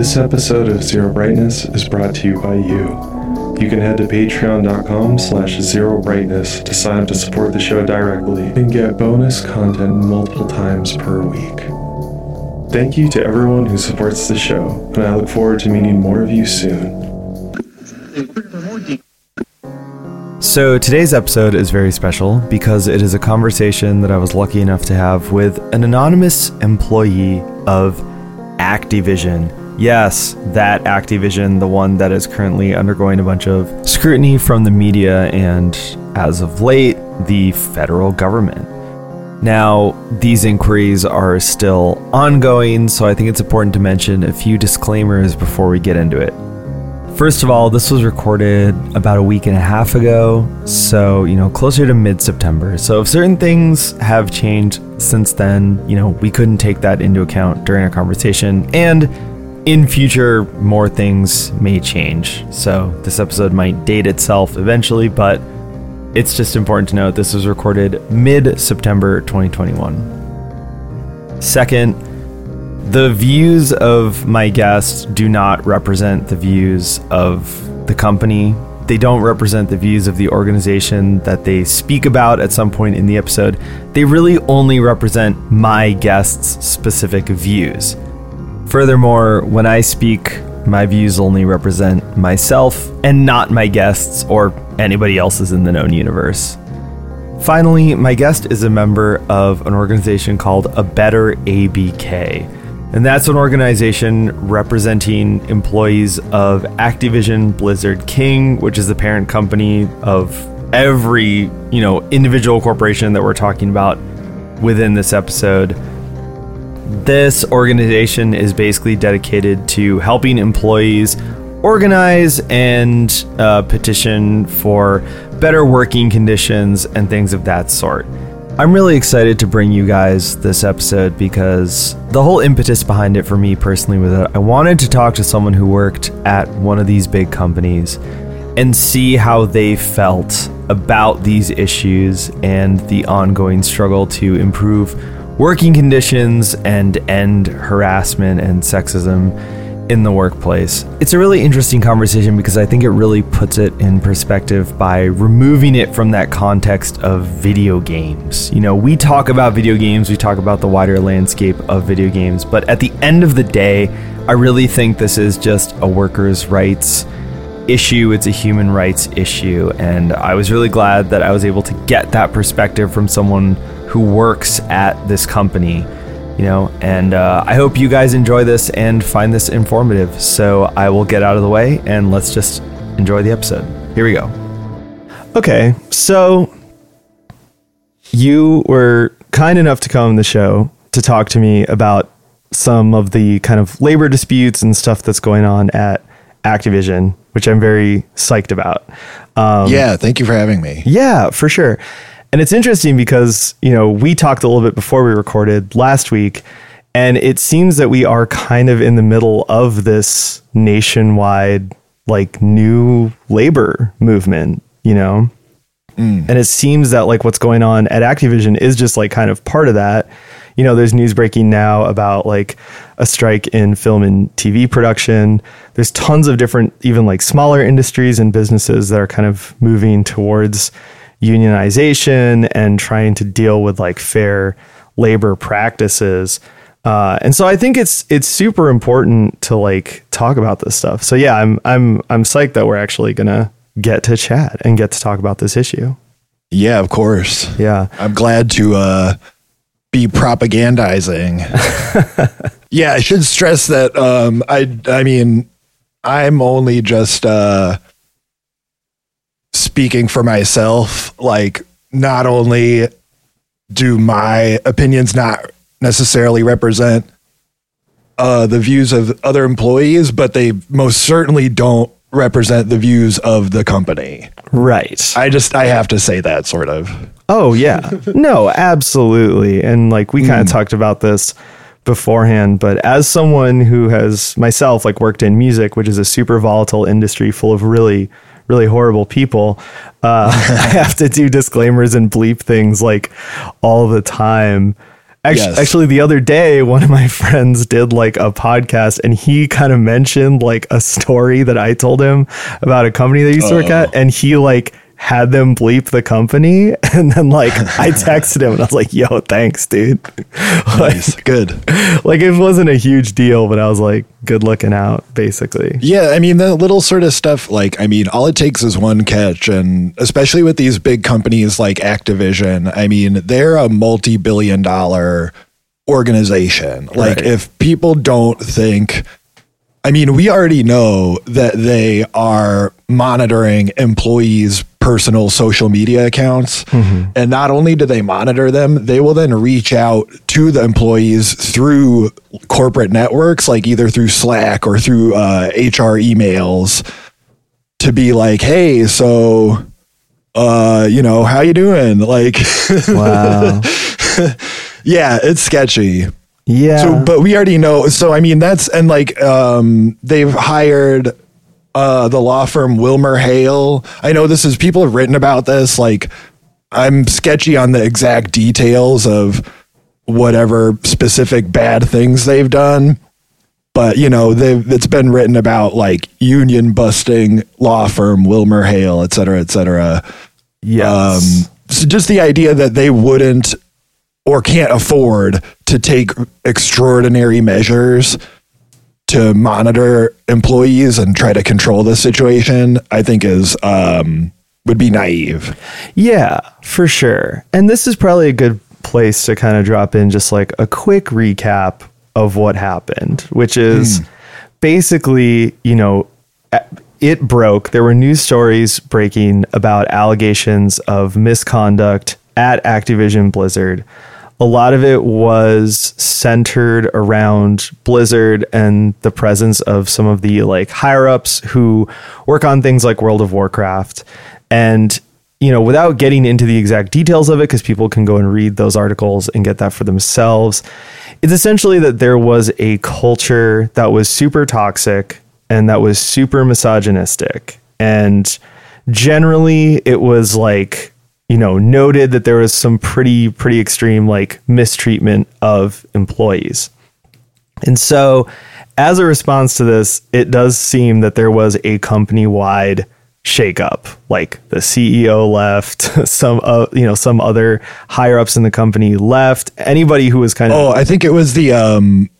This episode of Zero Brightness is brought to you by you. You can head to patreon.com slash zero brightness to sign up to support the show directly and get bonus content multiple times per week. Thank you to everyone who supports the show, and I look forward to meeting more of you soon. So, today's episode is very special because it is a conversation that I was lucky enough to have with an anonymous employee of Activision. Yes, that Activision, the one that is currently undergoing a bunch of scrutiny from the media and, as of late, the federal government. Now, these inquiries are still ongoing, so I think it's important to mention a few disclaimers before we get into it. First of all, this was recorded about a week and a half ago, so, you know, closer to mid September. So, if certain things have changed since then, you know, we couldn't take that into account during our conversation. And in future, more things may change. So, this episode might date itself eventually, but it's just important to note this was recorded mid September 2021. Second, the views of my guests do not represent the views of the company. They don't represent the views of the organization that they speak about at some point in the episode. They really only represent my guests' specific views. Furthermore, when I speak, my views only represent myself and not my guests or anybody else's in the known universe. Finally, my guest is a member of an organization called A Better ABK. And that's an organization representing employees of Activision Blizzard King, which is the parent company of every, you know, individual corporation that we're talking about within this episode. This organization is basically dedicated to helping employees organize and uh, petition for better working conditions and things of that sort. I'm really excited to bring you guys this episode because the whole impetus behind it for me personally was that I wanted to talk to someone who worked at one of these big companies and see how they felt about these issues and the ongoing struggle to improve working conditions and end harassment and sexism in the workplace. It's a really interesting conversation because I think it really puts it in perspective by removing it from that context of video games. You know, we talk about video games, we talk about the wider landscape of video games, but at the end of the day, I really think this is just a workers' rights issue, it's a human rights issue, and I was really glad that I was able to get that perspective from someone who works at this company you know and uh, i hope you guys enjoy this and find this informative. So i will get out of the way and let's just enjoy the episode. Here we go. Okay so you were kind enough to come on the show to talk to me about some of the kind of labor disputes and stuff that's going on at activision which i'm very psyched about. Um, yeah thank you for having me. Yeah for sure and it's interesting because, you know, we talked a little bit before we recorded last week, and it seems that we are kind of in the middle of this nationwide, like, new labor movement, you know? Mm. And it seems that, like, what's going on at Activision is just, like, kind of part of that. You know, there's news breaking now about, like, a strike in film and TV production. There's tons of different, even like smaller industries and businesses that are kind of moving towards unionization and trying to deal with like fair labor practices. Uh, and so I think it's it's super important to like talk about this stuff. So yeah, I'm I'm I'm psyched that we're actually gonna get to chat and get to talk about this issue. Yeah, of course. Yeah, I'm glad to uh, be propagandizing. yeah, I should stress that. Um, I I mean, I'm only just uh, speaking for myself, like not only do my opinions not necessarily represent uh, the views of other employees, but they most certainly don't represent the views of the company. Right. I just I have to say that sort of. Oh yeah. no, absolutely. And like we kind of mm. talked about this beforehand, but as someone who has myself like worked in music, which is a super volatile industry full of really really horrible people, uh, I have to do disclaimers and bleep things like all the time. Actually, Yes. actually, the other day, one of my friends did like a podcast and he kind of mentioned like a story that I told him about a company they used to work at. And he like had them bleep the company. And then like I texted him and I was like, yo, thanks, dude. like, Nice. Good. like it wasn't a huge deal, but I was like, good looking out, basically. Yeah, I mean the little sort of stuff like I mean all it takes is one catch and especially with these big companies like Activision, I mean they're a multi-billion dollar organization. Like Right. if people don't think I mean, we already know that they are monitoring employees' personal social media accounts. And not only do they monitor them, they will then reach out to the employees through corporate networks, like either through Slack or through uh, HR emails to be like, hey, so, uh, you know, how you doing? Like, Wow. yeah, it's sketchy. Yeah. So, but we already know. So, I mean, that's and like um, they've hired uh, the law firm Wilmer Hale. I know this is people have written about this. Like, I'm sketchy on the exact details of whatever specific bad things they've done. But you know, they've it's been written about like union busting law firm Wilmer Hale, et cetera, et cetera. yes. Um, so just the idea that they wouldn't or can't afford to take extraordinary measures to monitor employees and try to control the situation, I think is um, would be naive. Yeah, for sure. And this is probably a good place to kind of drop in just like a quick recap of what happened, which is basically, you know, it broke. There were news stories breaking about allegations of misconduct at Activision Blizzard. A lot of it was centered around Blizzard and the presence of some of the like higher ups who work on things like World of Warcraft. And you know, without getting into the exact details of it, because people can go and read those articles and get that for themselves, it's essentially that there was a culture that was super toxic and that was super misogynistic. And generally, it was like, you know, noted that there was some pretty, pretty extreme like mistreatment of employees. And so, as a response to this, it does seem that there was a company wide shakeup. Like the CEO left, some uh, you know some other higher ups in the company left. Anybody who was kind of Oh, I think it was the um,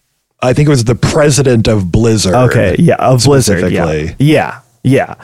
I think it was the president of Blizzard. okay, yeah, of Blizzard, yeah, yeah, yeah.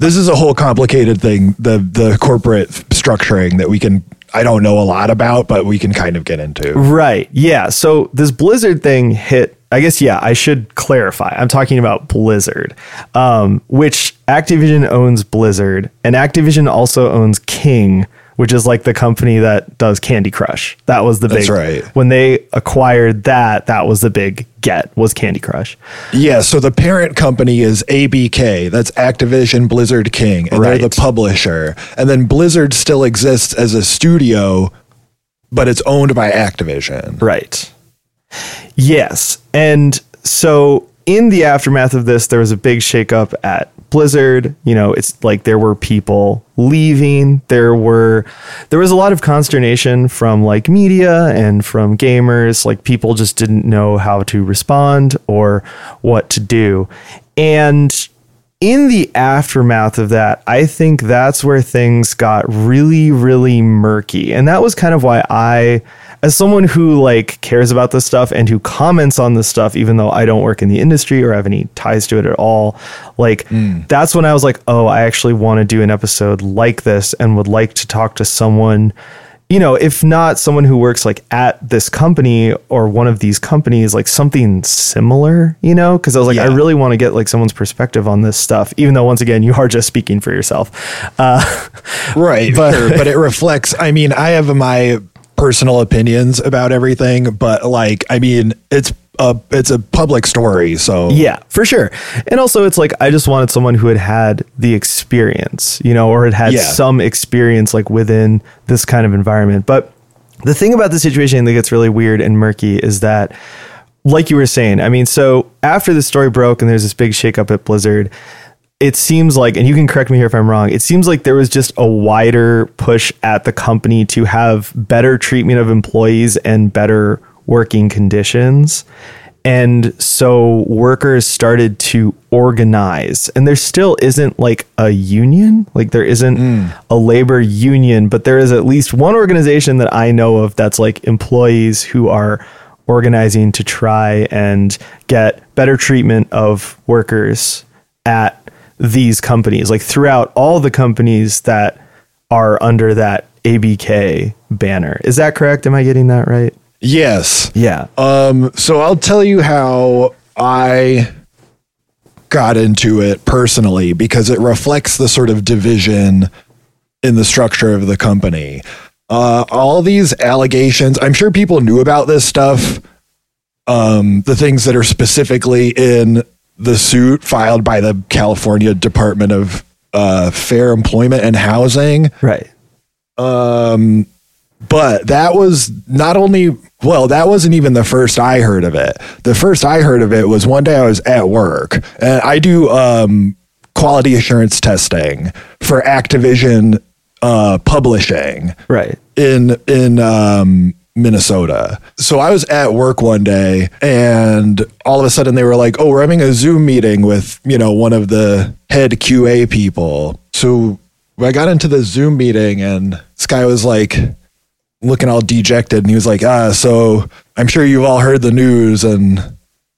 This is a whole complicated thing. The the corporate structuring that we can I don't know a lot about, but we can kind of get into. Right. Yeah. So this Blizzard thing hit. I guess yeah. I should clarify. I'm talking about Blizzard, um, which Activision owns Blizzard, and Activision also owns King, which is like the company that does Candy Crush. That was the That's big. right. When they acquired that, that was the big get was Candy Crush. Yeah, so the parent company is ABK. That's Activision Blizzard King, and they're the publisher. And then Blizzard still exists as a studio, but it's owned by Activision. Right. Yes. And so in the aftermath of this, there was a big shakeup at Blizzard. You know, it's like there were people leaving. There were there was a lot of consternation from like media and from gamers. Like people just didn't know how to respond or what to do. And in the aftermath of that, I think that's where things got really, really murky. And that was kind of why I, as someone who like cares about this stuff and who comments on this stuff, even though I don't work in the industry or have any ties to it at all, like that's when I was like, oh, I actually want to do an episode like this and would like to talk to someone you know, if not someone who works like at this company or one of these companies, like something similar, you know, because I was like, I really want to get like someone's perspective on this stuff, even though once again, you are just speaking for yourself. Uh, Right, but, sure, but it reflects. I mean, I have my personal opinions about everything, but like, I mean, it's a it's a public story, so yeah, for sure. And also, it's like, I just wanted someone who had had the experience, you know, or had had Yeah. some experience like within this kind of environment. But the thing about the situation that gets really weird and murky is that like you were saying, I mean, so after the story broke and there's this big shakeup at Blizzard, it seems like, and you can correct me here if I'm wrong, it seems like there was just a wider push at the company to have better treatment of employees and better working conditions. And so workers started to organize. And there still isn't like a union, like there isn't hmm. a labor union, but there is at least one organization that I know of that's like employees who are organizing to try and get better treatment of workers at these companies, like throughout all the companies that are under that ABK banner. Is that correct? Am I getting that right? Yes. Yeah. Um, so I'll tell you how I got into it personally because it reflects the sort of division in the structure of the company. Uh, all these allegations, I'm sure people knew about this stuff. Um, the things that are specifically in the suit filed by the California Department of uh, Fair Employment and Housing. right. Um, but that was not only well, that wasn't even the first I heard of it. The first I heard of it was one day I was at work and I do um, quality assurance testing for Activision uh, publishing Right. in in um, Minnesota. So I was at work one day, and all of a sudden they were like, "Oh, we're having a Zoom meeting with you know one of the head QA people." So I got into the Zoom meeting, and this guy was like looking all dejected, and he was like, "Ah, so I'm sure you've all heard the news, and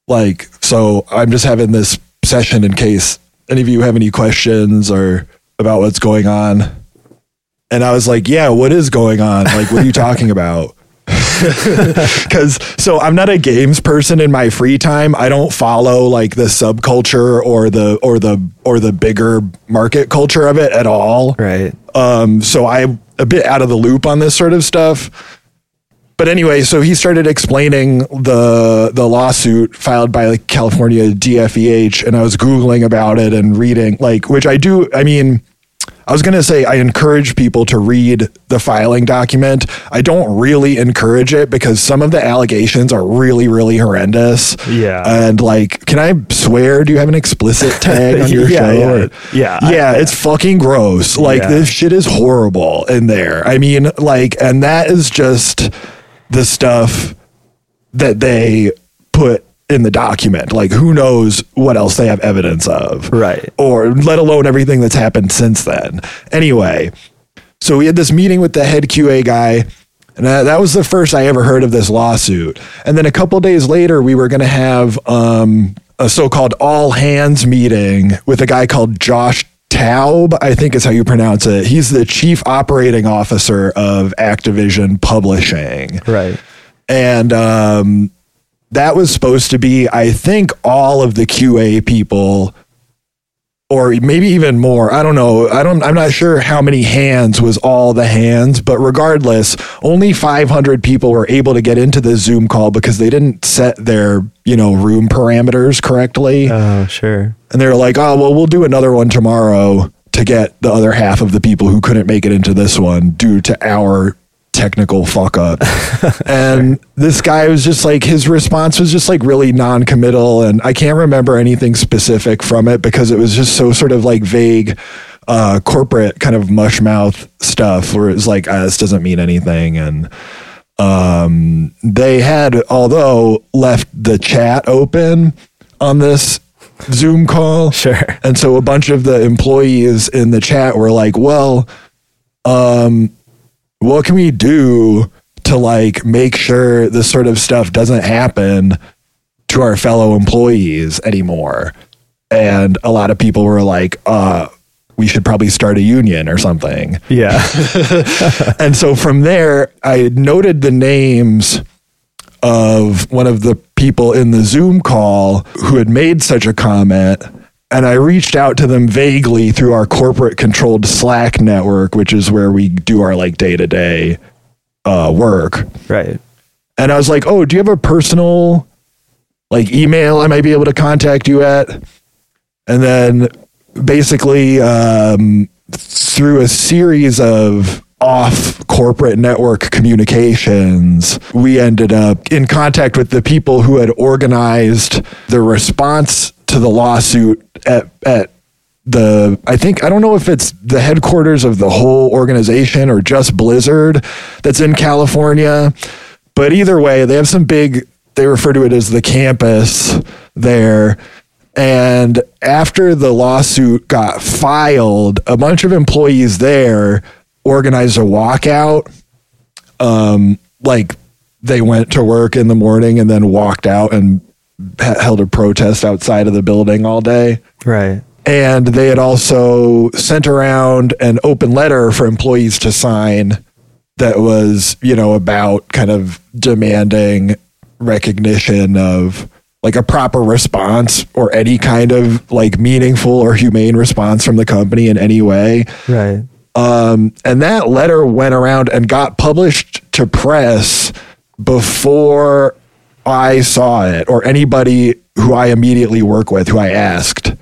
like, so I'm just having this session in case any of you have any questions or about what's going on." And I was like, yeah, what is going on? Like, what are you talking about? Because so I'm not a games person in my free time. I don't follow like the subculture or the or the or the bigger market culture of it at all. Right. Um, so I'm a bit out of the loop on this sort of stuff. But anyway, so he started explaining the the lawsuit filed by like California DFEH, and I was googling about it and reading like, which I do. I mean, I was going to say I encourage people to read the filing document. I don't really encourage it because some of the allegations are really, really horrendous. Yeah. And like, can I swear? Do you have an explicit tag on your Yeah, show? yeah. Yeah, I- yeah, it's fucking gross. Like Yeah. this shit is horrible in there. I mean, like, and that is just the stuff that they put in the document. Like, who knows what else they have evidence of? Right. Or let alone everything that's happened since then. Anyway, so we had this meeting with the head QA guy. And that, was the first I ever heard of this lawsuit. And then a couple days later, we were going to have um, a so called all hands meeting with a guy called Josh Taub, I think is how you pronounce it. He's the chief operating officer of Activision Publishing. Right. And um, that was supposed to be, I think, all of the QA people, or maybe even more. I don't know. I don't. I'm not sure how many hands was all the hands, but regardless, only 500 people were able to get into the Zoom call because they didn't set their you know room parameters correctly. Oh, sure. And they're like, oh, well, we'll do another one tomorrow to get the other half of the people who couldn't make it into this one due to our technical fuck up. and this guy was just like, his response was just like really non committal. And I can't remember anything specific from it because it was just so sort of like vague. Uh, corporate kind of mush mouth stuff where it's like uh, this doesn't mean anything and um, they had although left the chat open on this Zoom call. Sure. And so a bunch of the employees in the chat were like, well, um, what can we do to like make sure this sort of stuff doesn't happen to our fellow employees anymore? And a lot of people were like, uh, we should probably start a union or something. Yeah. And so from there, I noted the names of one of the people in the Zoom call who had made such a comment. And I reached out to them vaguely through our corporate controlled Slack network, which is where we do our like day to day work. right. And I was like, "Oh, do you have a personal like email I might be able to contact you at?" And then basically um, through a series of off corporate network communications, we ended up in contact with the people who had organized the response to the lawsuit at at the I think I don't know if it's the headquarters of the whole organization or just Blizzard that's in California, but either way, they have some big. They refer to it as the campus there. And after the lawsuit got filed, a bunch of employees there organized a walkout. Um, like they went to work in the morning and then walked out and held a protest outside of the building all day. Right. And they had also sent around an open letter for employees to sign that was, you know, about kind of demanding recognition of like a proper response or any kind of like meaningful or humane response from the company in any way. Right. Um, and that letter went around and got published to press before I saw it or anybody who I immediately work with who I asked.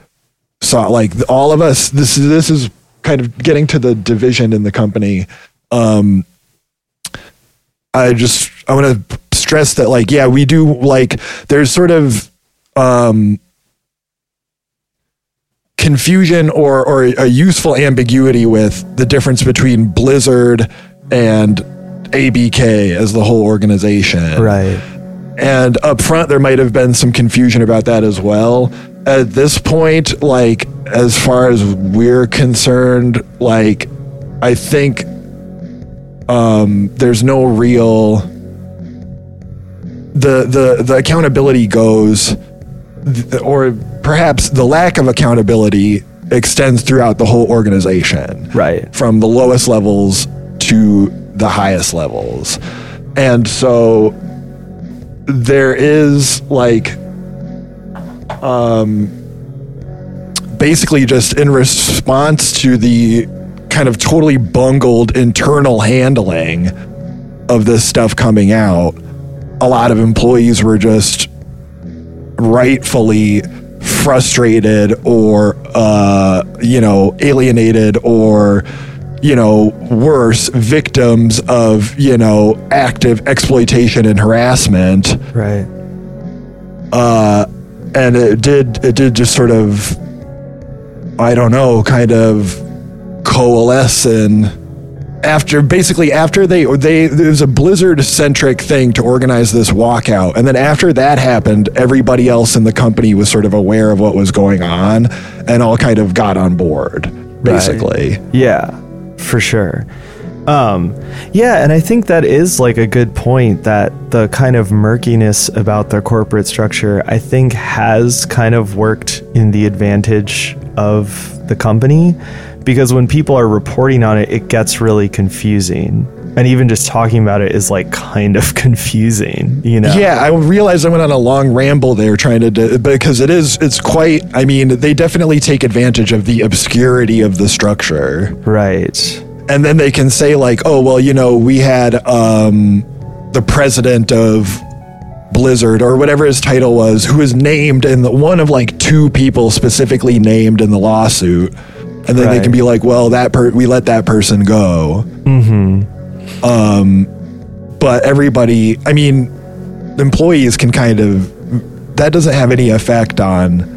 Saw like all of us this is this is kind of getting to the division in the company. Um I just I want to stress that like yeah we do like there's sort of um confusion or or a useful ambiguity with the difference between Blizzard and ABK as the whole organization. Right. And up front there might have been some confusion about that as well. At this point like as far as we're concerned like I think um there's no real the the the accountability goes or perhaps the lack of accountability extends throughout the whole organization Right. from the lowest levels to the highest levels and so there is like um basically just in response to the kind of totally bungled internal handling of this stuff coming out a lot of employees were just rightfully frustrated or uh, you know alienated or you know worse victims of you know active exploitation and harassment Right. uh, and it did it did just sort of I don't know kind of coalesce and after basically after they they it was a blizzard centric thing to organize this walkout. And then after that happened everybody else in the company was sort of aware of what was going on and all kind of got on board basically. Yeah, for sure. Um, yeah, and I think that is like a good point that the kind of murkiness about the corporate structure, I think, has kind of worked in the advantage of the company because when people are reporting on it, it gets really confusing. And even just talking about it is like kind of confusing, you know? Yeah, I realized I went on a long ramble there trying to do, because it is it's quite I mean they definitely take advantage of the obscurity of the structure. Right. And then they can say like, "Oh, well, you know, we had um the president of Blizzard or whatever his title was who was named in the one of like two people specifically named in the lawsuit." And then they can be like, "Well, that per- we let that person go." Mm-hmm. Um, but everybody, I mean, employees can kind of, that doesn't have any effect on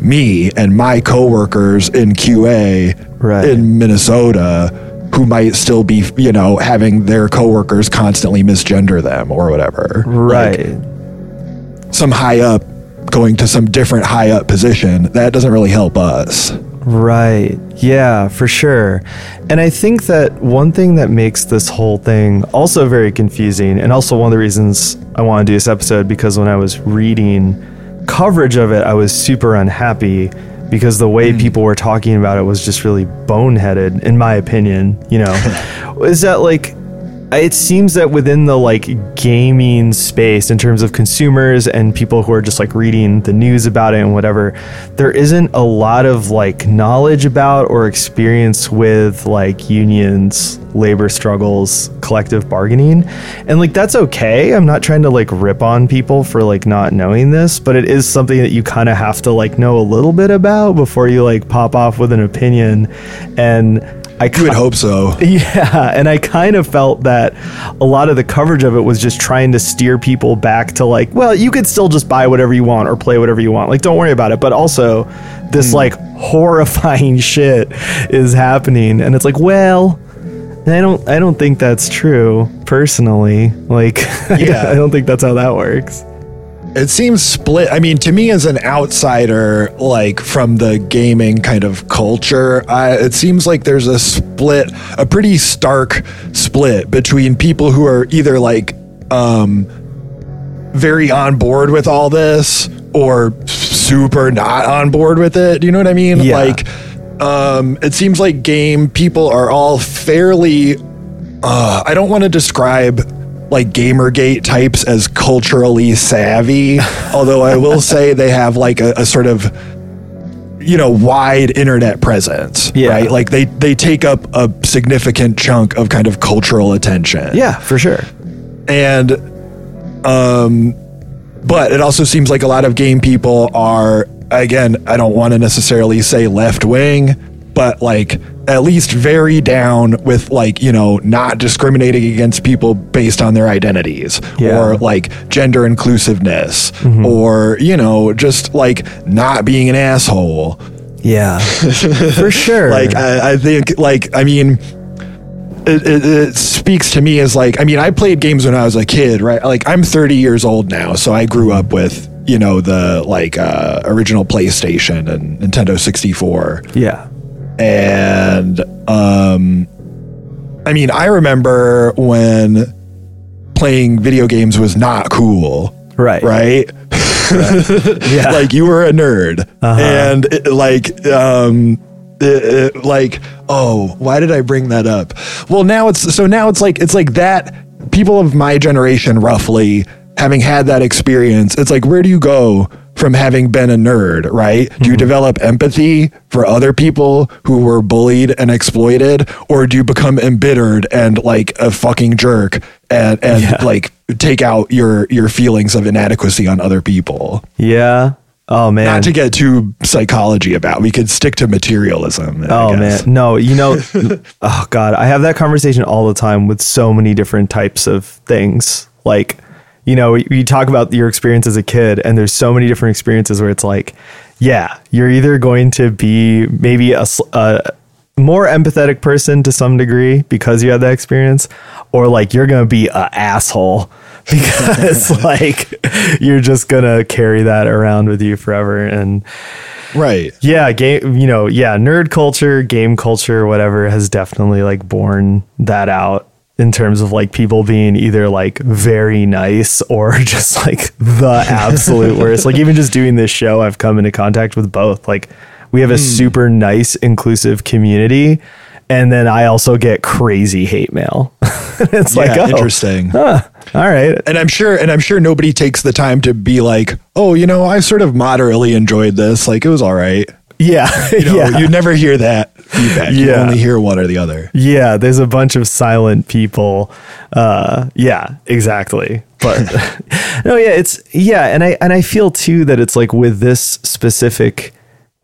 me and my coworkers in QA Right. in Minnesota who might still be, you know, having their coworkers constantly misgender them or whatever. Like, Right. some high up going to some different high up position, that doesn't really help us. Right. Yeah, for sure. And I think that one thing that makes this whole thing also very confusing, and also one of the reasons I want to do this episode, because when I was reading coverage of it, I was super unhappy because the way hmm. people were talking about it was just really boneheaded, in my opinion. You know, is that like it seems that within the like gaming space in terms of consumers and people who are just like reading the news about it and whatever there isn't a lot of like knowledge about or experience with like unions labor struggles collective bargaining. And like that's okay. I'm not trying to like rip on people for like not knowing this but it is something that you kind of have to like know a little bit about before you like pop off with an opinion. And I You would hope so. Yeah, and I kind of felt that a lot of the coverage of it was just trying to steer people back to like, well, you could still just buy whatever you want or play whatever you want. Like, don't worry about it. But also, this hmm. like horrifying shit is happening, and it's like, well, I don't, I don't think that's true personally. Like, Yeah. I don't think that's how that works. It seems split. I mean, to me as an outsider, like from the gaming kind of culture, I, it seems like there's a split, a pretty stark split between people who are either like um, very on board with all this or super not on board with it. Do you know what I mean? Yeah. Like, um, it seems like game people are all fairly uh, I don't want to describe like Gamergate types as culturally savvy, although I will say they have like a, a sort of you know wide internet presence, Yeah. right? Like they they take up a significant chunk of kind of cultural attention, Yeah, for sure. and um, but it also seems like a lot of game people are again I don't want to necessarily say left wing, but like at least very down with like you know not discriminating against people based on their identities Yeah. or like gender inclusiveness or you know just like not being an asshole. Yeah, for sure. like I, I think like i mean it, it, it speaks to me as like i mean i played games when i was a kid right? Like i'm 30 years old now so i grew up with you know the like uh original playstation and nintendo 64 yeah, and um i mean i remember when playing video games was not cool. Right, right? Yeah, like you were a nerd. And it, like um it- it- like oh why did i bring that up? Well now it's so now it's like it's like that people of my generation roughly having had that experience it's like where do you go from having been a nerd right do you mm-hmm. develop empathy for other people who were bullied and exploited or do you become embittered and like a fucking jerk and and Yeah. like take out your your feelings of inadequacy on other people yeah. Oh man, not to get too psychology about. We could stick to materialism. I Oh man, no, you know, oh god, I have that conversation all the time with so many different types of things. Like, you know, you talk about your experience as a kid, and there's so many different experiences where it's like, yeah, you're either going to be maybe a more empathetic person to some degree because you had that experience, or like you're gonna be an asshole because like you're just gonna carry that around with you forever and Right. yeah, game. You know, yeah, nerd culture, game culture, whatever, has definitely like borne that out in terms of like people being either like very nice or just like the absolute worst. Like even just doing this show, I've come into contact with both. Like we have a hmm. super nice, inclusive community, and then I also get crazy hate mail. it's Yeah, like, oh, interesting. all right, And I'm sure, and I'm sure nobody takes the time to be like, oh, you know, I sort of moderately enjoyed this. Like it was all right. Yeah, You know, yeah. you never hear that feedback. You Yeah. only hear one or the other. Yeah, there's a bunch of silent people. Uh, yeah, exactly. But no, yeah, it's yeah, and I and I feel too that it's like with this specific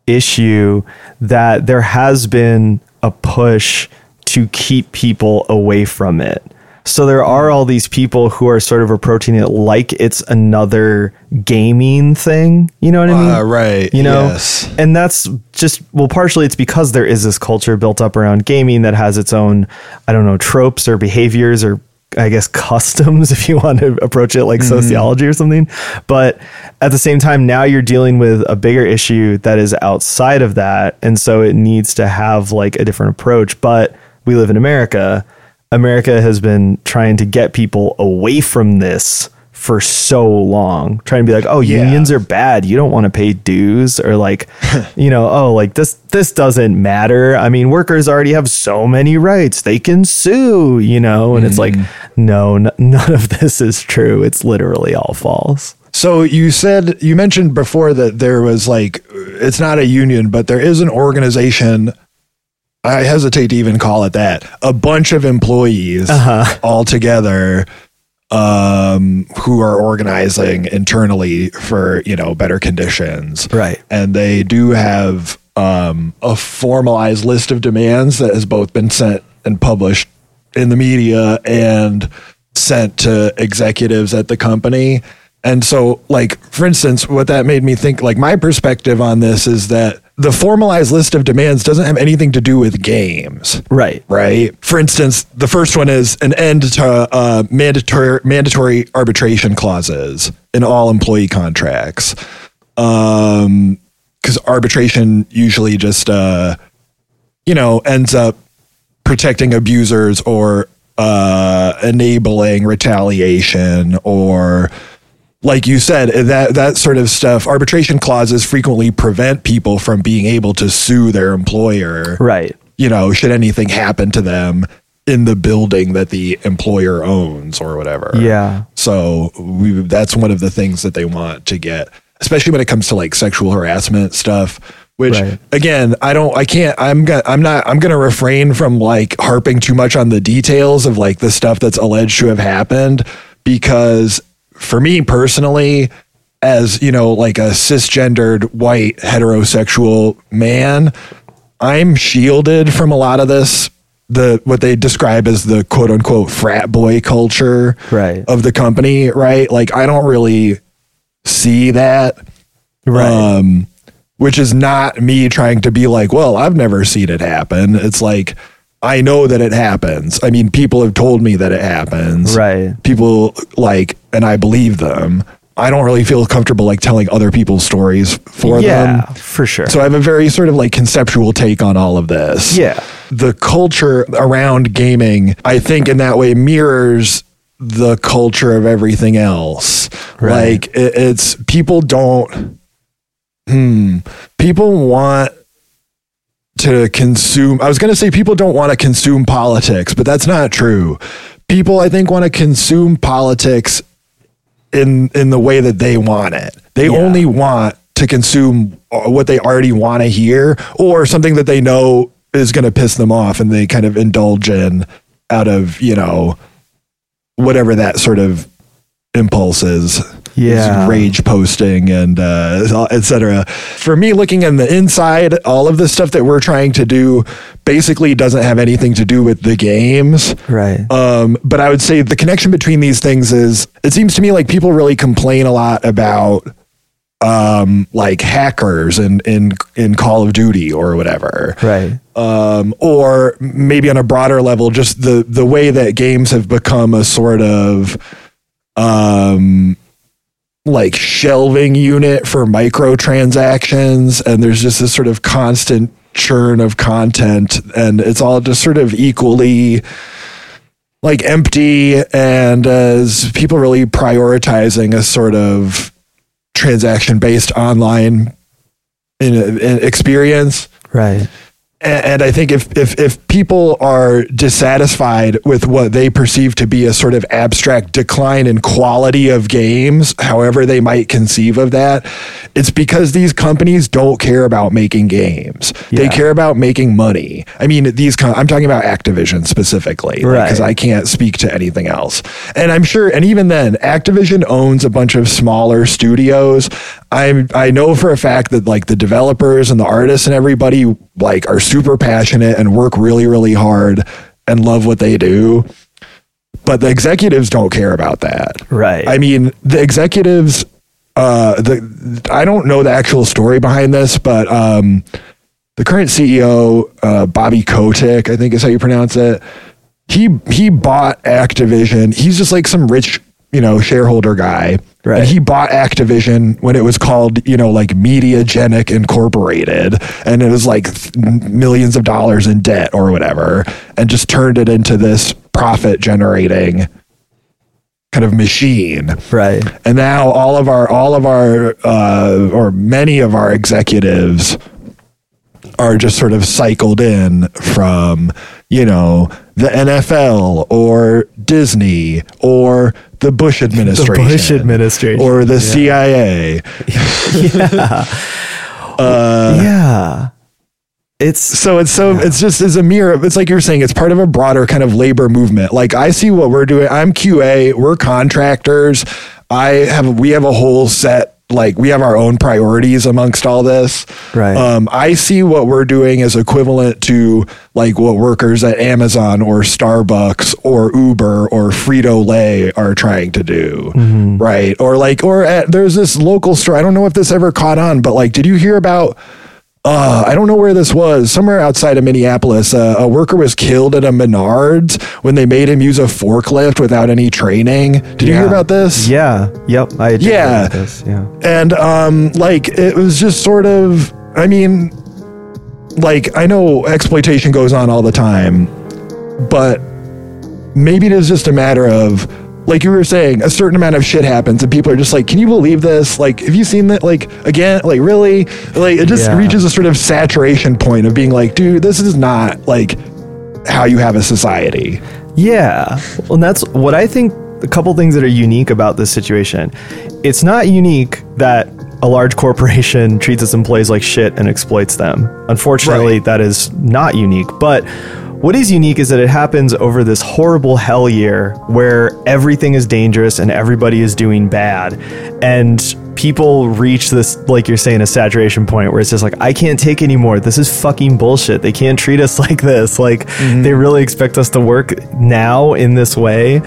issue that there has been a push to keep people away from it. So there are all these people who are sort of approaching it like it's another gaming thing. You know what I mean? Uh, right. you know Yes. and that's just well partially it's because there is this culture built up around gaming that has its own i don't know tropes or behaviors or i guess customs if you want to approach it like sociology or something but at the same time now you're dealing with a bigger issue that is outside of that and so it needs to have like a different approach but we live in america america has been trying to get people away from this for so long trying to be like oh Yeah. unions are bad. You don't want to pay dues. Or like you know oh like this this doesn't matter. I mean workers already have so many rights. They can sue you know? And it's like mm. no n- none of this is true. It's literally all false. So you said you mentioned before that there was like it's not a union, but there is an organization. I hesitate to even call it that. A bunch of employees all together um who are organizing internally for, you know, better conditions. Right. And they do have um, a formalized list of demands that has both been sent and published in the media and sent to executives at the company. And so, like, for instance, what that made me think, like, my perspective on this is that the formalized list of demands doesn't have anything to do with games. Right. Right. For instance, the first one is an end to uh, mandatory mandatory arbitration clauses in all employee contracts. Um, because arbitration usually just uh, you know, ends up protecting abusers or uh, enabling retaliation or like you said that that sort of stuff arbitration clauses frequently prevent people from being able to sue their employer Right. you know should anything happen to them in the building that the employer owns or whatever Yeah. so we, that's one of the things that they want to get, especially when it comes to like sexual harassment stuff. Which Right. again, I don't, I can't, I'm gonna, I'm not, I'm gonna refrain from like harping too much on the details of like the stuff that's alleged to have happened because for me personally, as you know, like a cisgendered white heterosexual man, I'm shielded from a lot of this. The what they describe as the quote unquote frat boy culture Right. of the company, right? Like I don't really see that. Right. Um which is not me trying to be like, well, I've never seen it happen. It's like I know that it happens. I mean, people have told me that it happens. Right. People like and I believe them. I don't really feel comfortable like telling other people's stories for yeah, them. for sure. So I have a very sort of like conceptual take on all of this. yeah. The culture around gaming, I think in that way mirrors the culture of everything else. Right. Like it, it's people don't hmm people want to consume I was going to say people don't want to consume politics, but that's not true. People I think want to consume politics in in the way that they want it. They Yeah. only want to consume uh, what they already want to hear or something that they know is going to piss them off and they kind of indulge in out of, you know, whatever that sort of impulse is. Yeah. Rage posting and uh, et cetera. For me, looking on the inside, all of the stuff that we're trying to do basically doesn't have anything to do with the games. Right. Um, but I would say the connection between these things is it seems to me like people really complain a lot about um, like hackers in, in in Call of Duty or whatever. right. Um, or maybe on a broader level, just the the way that games have become a sort of um like shelving unit for microtransactions and there's just this sort of constant churn of content and it's all just sort of equally like empty and as people really prioritizing a sort of transaction based online in, in experience Right. And, and I think if, if if people are dissatisfied with what they perceive to be a sort of abstract decline in quality of games, however they might conceive of that, it's because these companies don't care about making games. They care about making money. I mean, these com- I'm talking about Activision specifically, because Right. I can't speak to anything else. And I'm sure, and even then, Activision owns a bunch of smaller studios. I'm I know for a fact that like the developers and the artists and everybody like are super passionate and work really really hard and love what they do. But the executives don't care about that. Right. I mean, the executives uh the I don't know the actual story behind this, but um the current CEO, uh, Bobby Kotick, I think is how you pronounce it. He he bought Activision. He's just like some rich, you know, shareholder guy. Right. And he bought Activision when it was called, you know, like Mediagenic Incorporated, and it was like th- millions of dollars in debt or whatever, and just turned it into this profit generating kind of machine right. and now all of our all of our uh, or many of our executives are just sort of cycled in from you know the NFL or Disney or the Bush administration, the Bush administration, or the yeah. CIA. yeah. Uh, yeah. It's So it's so it's just as a mirror. It's like you're saying. It's part of a broader kind of labor movement. Like I see what we're doing. I'm QA. We're contractors. I have we have a whole set like we have our own priorities amongst all this. Right. Um, I see what we're doing as equivalent to like what workers at Amazon or Starbucks or Uber or Frito Lay are trying to do. Right. Or like, or at, there's this local store. I don't know if this ever caught on, but like, did you hear about? Uh, I don't know where this was. Somewhere outside of Minneapolis, uh, a worker was killed at a Menards when they made him use a forklift without any training. Did you hear about this? Yeah. Yep. I did Yeah. this. Yeah. and um like it was just sort of i mean like i know exploitation goes on all the time but maybe it is just a matter of like you were saying a certain amount of shit happens and people are just like can you believe this like have you seen that like again like really like it just Yeah. reaches a sort of saturation point of being like dude this is not like how you have a society Yeah. Well, and that's what I think a couple things that are unique about this situation. It's not unique that a large corporation treats its employees like shit and exploits them. Unfortunately, Right. that is not unique. But what is unique is that it happens over this horrible hell year where everything is dangerous and everybody is doing bad. And people reach this, like you're saying, a saturation point where it's just like, I can't take anymore. This is fucking bullshit. They can't treat us like this. Like, mm-hmm. they really expect us to work now in this way.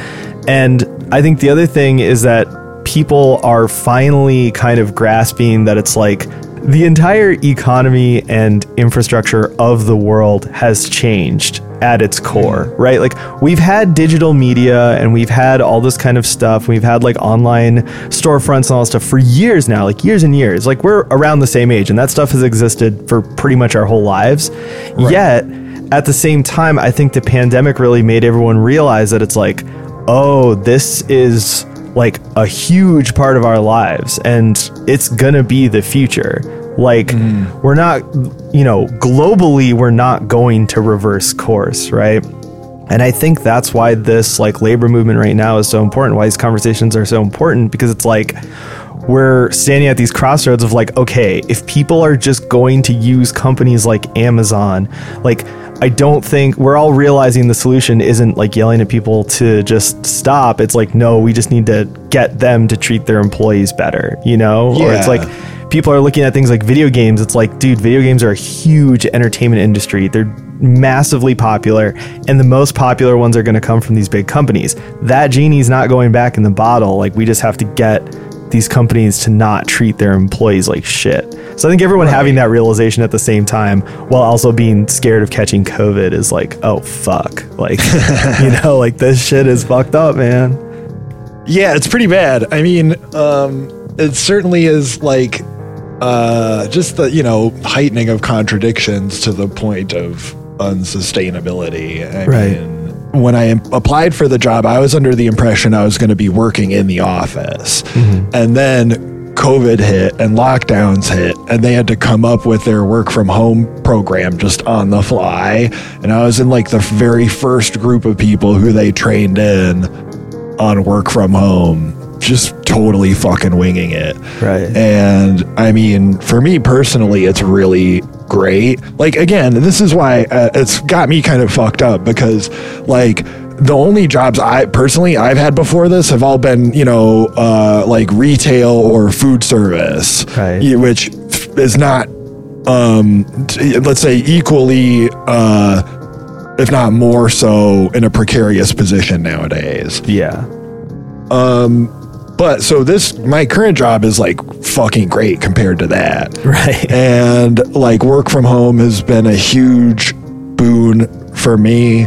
And I think the other thing is that people are finally kind of grasping that it's like the entire economy and infrastructure of the world has changed at its core, mm-hmm. right? Like we've had digital media and we've had all this kind of stuff. We've had like online storefronts and all that stuff for years now, like years and years. Like we're around the same age and that stuff has existed for pretty much our whole lives. Yet at the same time, I think the pandemic really made everyone realize that it's like, oh, this is like a huge part of our lives and it's gonna be the future. Like, mm-hmm. we're not, you know, globally, we're not going to reverse course, right? And I think that's why this like labor movement right now is so important, why these conversations are so important, because it's like we're standing at these crossroads of like, okay, if people are just going to use companies like Amazon, like I don't think we're all realizing the solution isn't like yelling at people to just stop. It's like, no, we just need to get them to treat their employees better, you know? Or it's like people are looking at things like video games. It's like, dude, video games are a huge entertainment industry. They're massively popular, and the most popular ones are going to come from these big companies. That genie's not going back in the bottle. Like, we just have to get these companies to not treat their employees like shit. So I think everyone having that realization at the same time while also being scared of catching COVID is like, oh fuck. Like, you know, like this shit is fucked up, man. Yeah, it's pretty bad. I mean, um, it certainly is like uh, just the you know heightening of contradictions to the point of unsustainability. I Right. mean, when I applied for the job, I was under the impression I was going to be working in the office, mm-hmm. and then COVID hit and lockdowns hit, and they had to come up with their work from home program just on the fly. And I was in like the very first group of people who they trained in on work from home, just totally fucking winging it. Right. And I mean, for me personally, it's really great. Like, again, this is why uh, it's got me kind of fucked up because, like, the only jobs I personally I've had before this have all been, you know, uh, like retail or food service, Right. which is not, um, let's say, equally, uh, if not more so, in a precarious position nowadays. Yeah. But so this, my current job is like fucking great compared to that. Right. And like work from home has been a huge boon for me.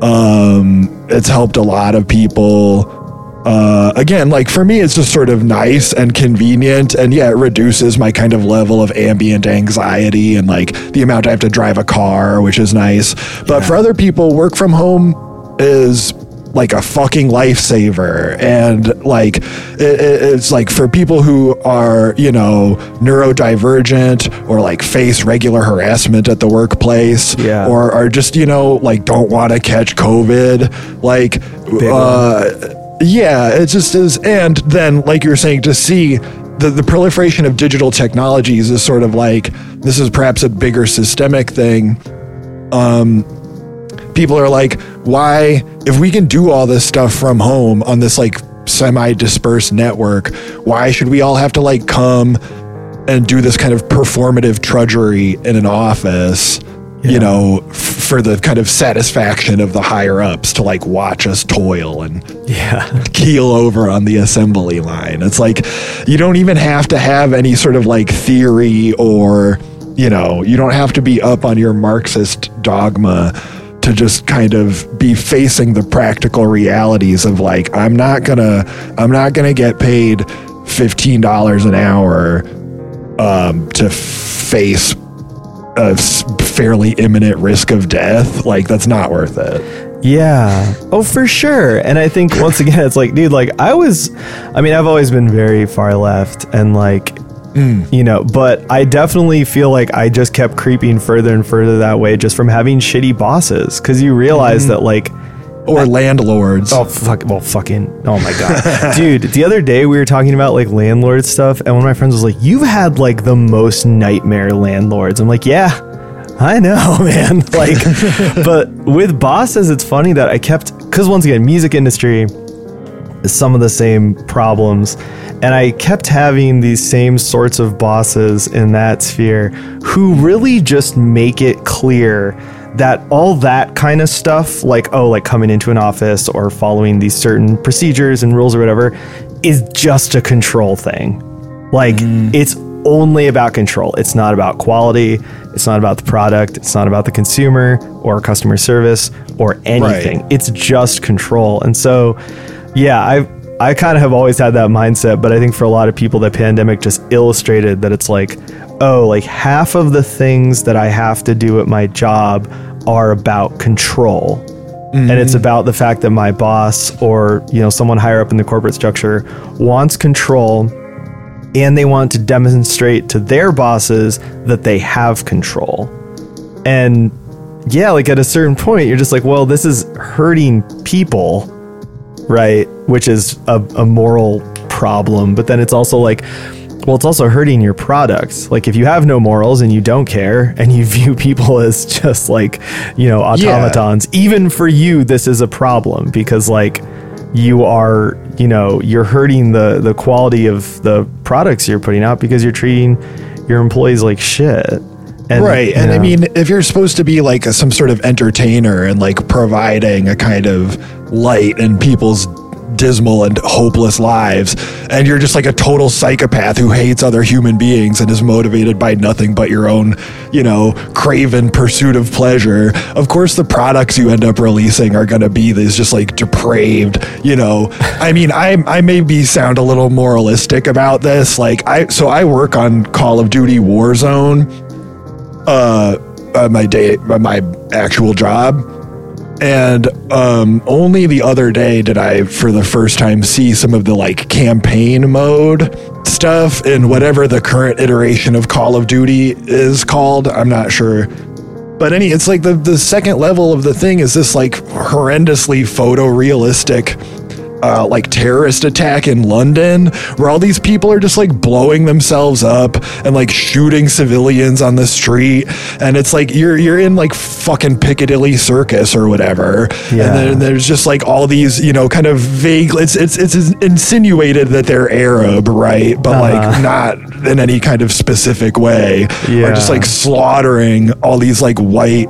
Um, it's helped a lot of people. Uh, again, like for me, it's just sort of nice and convenient, and yeah, it reduces my kind of level of ambient anxiety and like the amount I have to drive a car, which is nice. But for other people, work from home is like a fucking lifesaver. And like it, it- it's like for people who are you know neurodivergent or like face regular harassment at the workplace Yeah. or are just you know like don't want to catch covid like uh yeah it just is. And then like you're saying to see the, the proliferation of digital technologies is sort of like this is perhaps a bigger systemic thing people are like, why, if we can do all this stuff from home on this like semi dispersed network, why should we all have to like come and do this kind of performative trudgery in an office? You know, f- for the kind of satisfaction of the higher ups to like watch us toil and Yeah. keel over on the assembly line. It's like you don't even have to have any sort of like theory or, you know, you don't have to be up on your Marxist dogma to just kind of be facing the practical realities of like I'm not going to I'm not going to get paid $15 an hour um, to face a fairly imminent risk of death. Like that's not worth it. Yeah. Oh, for sure. And I think once again, it's like, dude, like I was, I mean, I've always been very far left and like, Mm. you know, but I definitely feel like I just kept creeping further and further that way just from having shitty bosses. Cause you realize mm-hmm. that like, Or landlords. Oh fuck! Well, fucking! Oh my god, dude! The other day we were talking about like landlord stuff, and one of my friends was like, "You've had like the most nightmare landlords." I'm like, "Yeah, I know, man." Like, but with bosses, it's funny that I kept because once again, music industry some of the same problems, and I kept having these same sorts of bosses in that sphere who really just make it clear that all that kind of stuff, like, oh, like coming into an office or following these certain procedures and rules or whatever, is just a control thing. Like, mm. it's only about control. It's not about quality. It's not about the product. It's not about the consumer or customer service or anything. It's just control. And so, yeah, I I kind of have always had that mindset, but I think for a lot of people, the pandemic just illustrated that it's like, oh, like half of the things that I have to do at my job are about control. And it's mm-hmm. about the fact that my boss or, you know, someone higher up in the corporate structure wants control and they want to demonstrate to their bosses that they have control. And yeah, like at a certain point, you're just like, well, this is hurting people, right? Which is a, a moral problem. But then it's also like, well, it's also hurting your product. Like if you have no morals and you don't care and you view people as just like, you know, automatons, even for you, this is a problem because like you are, you know, you're hurting the the quality of the products you're putting out because you're treating your employees like shit. And, right and i mean if you're supposed to be like a, some sort of entertainer and like providing a kind of light in people's dismal and hopeless lives and you're just like a total psychopath who hates other human beings and is motivated by nothing but your own you know craven pursuit of pleasure of course the products you end up releasing are going to be these just like depraved you know. I mean i i maybe sound a little moralistic about this like i so i work on call of duty warzone uh, uh my day my actual job. And um only the other day did i for the first time see some of the like campaign mode stuff in whatever the current iteration of call of duty is called. I'm not sure. But any it's like the the second level of the thing is this like horrendously photorealistic uh, like terrorist attack in London, where all these people are just like blowing themselves up and like shooting civilians on the street, and it's like you're you're in like fucking Piccadilly Circus or whatever, Yeah. and then there's just like all these you know kind of vague. It's it's it's insinuated that they're Arab, right? But like not in any kind of specific way, or just like slaughtering all these like white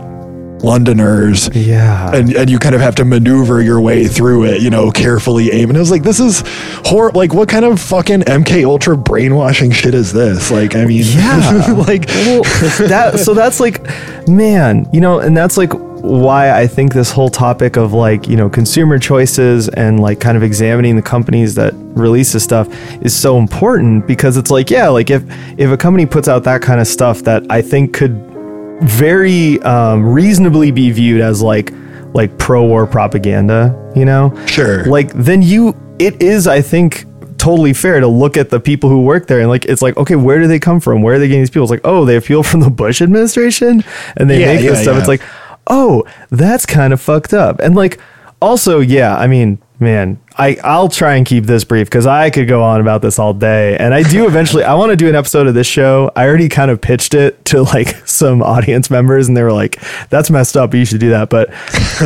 Londoners yeah. and and you kind of have to maneuver your way through it, you know, carefully aim. And it was like, this is hor Like, what kind of fucking MK Ultra brainwashing shit is this? Like, I mean, Yeah. like, well, that so that's like, man, you know, and that's like why I think this whole topic of like you know consumer choices and like kind of examining the companies that release this stuff is so important because it's like yeah, like if if a company puts out that kind of stuff that I think could very um, reasonably be viewed as like like pro-war propaganda, you know, Sure. like then you it is I think totally fair to look at the people who work there and like it's like okay where do they come from? Where are they getting these people? It's like oh they appeal from the Bush administration and they Yeah, make this stuff. Yeah. it's like oh that's kind of fucked up. And like also yeah I mean man I I'll try and keep this brief because I could go on about this all day. And I do eventually I want to do an episode of this show. I already kind of pitched it to like some audience members and they were like that's messed up you should do that. But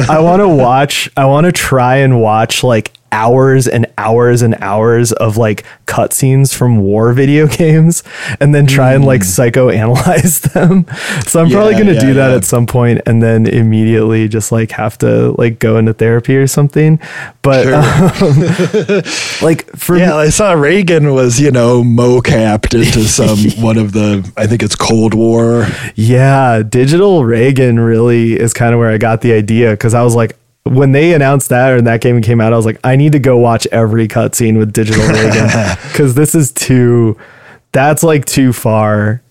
I want to watch I want to try and watch like hours and hours and hours of like cutscenes from war video games and then try and like psychoanalyze them. So I'm probably going to yeah, do that yeah. at some point and then immediately just like have to like go into therapy or something. But Sure. um, like for Yeah, I saw Reagan was, you know, mocapped into some one of the I think it's Cold War. Yeah, digital Reagan really is kind of where I got the idea because I was like, when they announced that or that game came out, I was like, I need to go watch every cutscene with digital Reagan because this is too, that's like too far.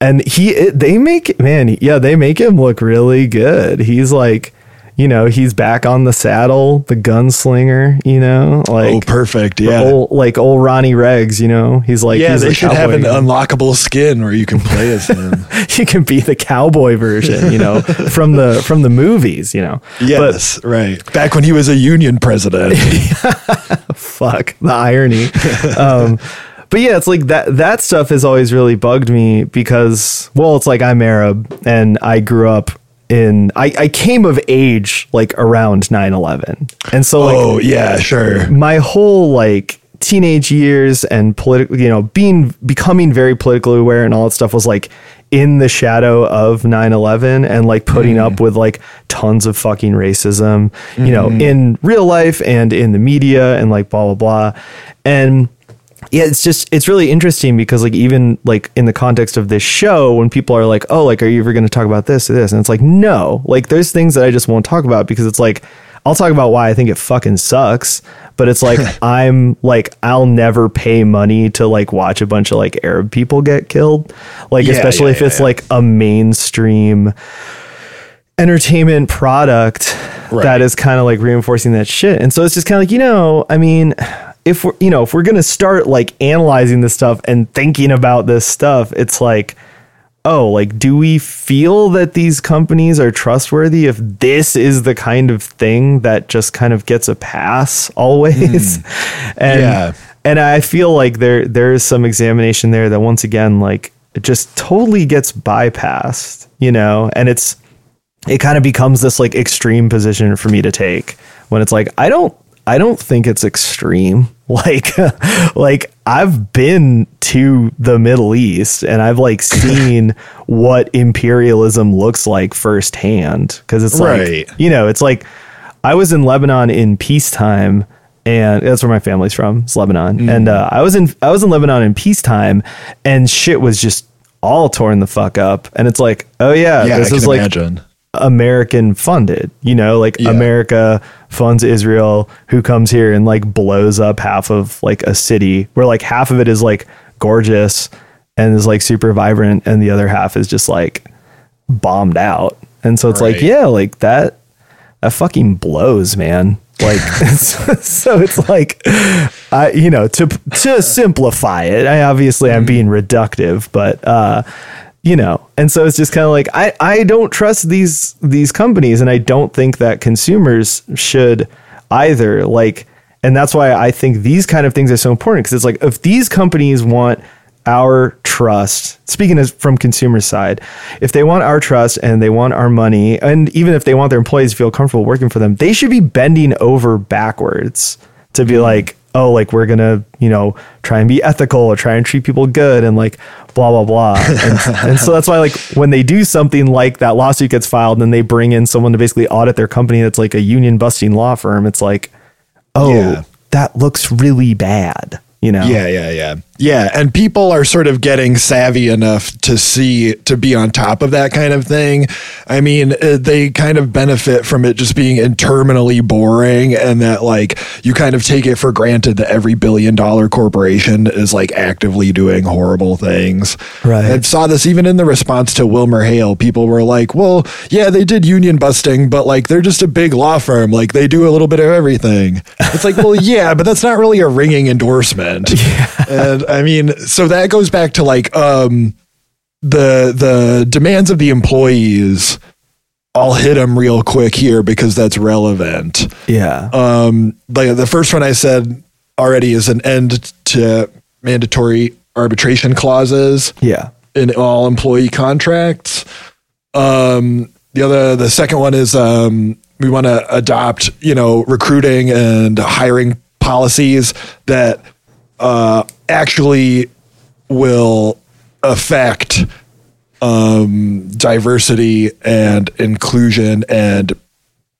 And he, it, they make, man, yeah, they make him look really good. He's like, you know, he's back on the saddle, the gunslinger, you know, like oh, perfect. Yeah. old, like old Ronnie Regs, you know, he's like, yeah, he's they should have an guy. unlockable skin where you can play as him. you can be the cowboy version, you know, from the from the movies, you know. yes, right. Back when he was a union president. Fuck the irony. um, but yeah, it's like that that stuff has always really bugged me because well, it's like I'm Arab and I grew up in I, I came of age like around 9-11. And so like oh, yeah, sure. my whole like teenage years and political you know being becoming very politically aware and all that stuff was like in the shadow of 9-11 and like putting up mm. with like tons of fucking racism you know mm-hmm. in real life and in the media and like blah blah blah and yeah it's just it's really interesting because like even like in the context of this show when people are like oh like are you ever going to talk about this or this and it's like no like there's things that i just won't talk about because it's like i'll talk about why i think it fucking sucks but it's like i'm like i'll never pay money to like watch a bunch of like arab people get killed like Yeah, especially yeah, if yeah, it's like a mainstream entertainment product Right. that is kind of like reinforcing that shit. And so it's just kind of like, you know, I mean, if we're, you know, if we're going to start like analyzing this stuff and thinking about this stuff, it's like, oh, like, do we feel that these companies are trustworthy if this is the kind of thing that just kind of gets a pass always? Hmm. and, Yeah. and I feel like there, there is some examination there that once again, like, it just totally gets bypassed, you know, and it's, it kind of becomes this like extreme position for me to take when it's like I don't I don't think it's extreme. Like like I've been to the Middle East and I've like seen what imperialism looks like firsthand cuz it's like Right. you know, it's like I was in Lebanon in peacetime and that's where my family's from, it's Lebanon. Mm. And uh, I was in I was in Lebanon in peacetime and shit was just all torn the fuck up and it's like, oh yeah, Yeah, this is like imagine. American funded, you know, like Yeah. America funds Israel who comes here and like blows up half of like a city where like half of it is like gorgeous and is like super vibrant and the other half is just like bombed out. And so it's like, yeah, like that that fucking blows, man. Like so it's like I you know, to to simplify it, I obviously I'm being reductive, but uh you know and so it's just kind of like i i don't trust these these companies and i don't think that consumers should either like and that's why i think these kind of things are so important because it's like if these companies want our trust speaking as from consumer side if they want our trust and they want our money and even if they want their employees to feel comfortable working for them they should be bending over backwards to be mm-hmm. like oh like we're gonna you know try and be ethical or try and treat people good and like blah blah blah and, and so that's why like when they do something like that lawsuit gets filed and then they bring in someone to basically audit their company that's like a union busting law firm it's like oh Yeah. that looks really bad you know Yeah, yeah, yeah. Yeah, and people are sort of getting savvy enough to see to be on top of that kind of thing. I mean, uh, they kind of benefit from it just being interminably boring and that like you kind of take it for granted that every billion dollar corporation is like actively doing horrible things. Right. I saw this even in the response to Wilmer Hale. People were like, "Well, yeah, they did union busting, but like they're just a big law firm. Like they do a little bit of everything." It's like, "Well, yeah, but that's not really a ringing endorsement." And I mean, so that goes back to like um the the demands of the employees. I'll hit them real quick here because that's relevant. yeah Um, the the first one I said already is an end to mandatory arbitration clauses yeah in all employee contracts. Um, the other, the second one is um, we want to adopt, you know, recruiting and hiring policies that uh, actually will affect um, diversity and inclusion and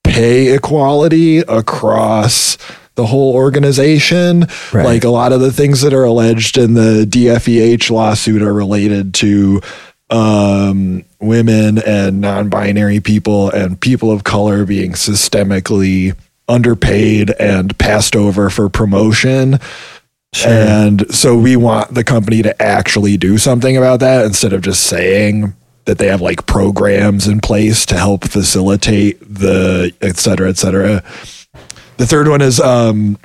pay equality across the whole organization. Right. Like a lot of the things that are alleged in the DFEH lawsuit are related to um, women and non binary people and people of color being systemically underpaid and passed over for promotion. And so we want the company to actually do something about that instead of just saying that they have like programs in place to help facilitate the et cetera, et cetera. The third one is um,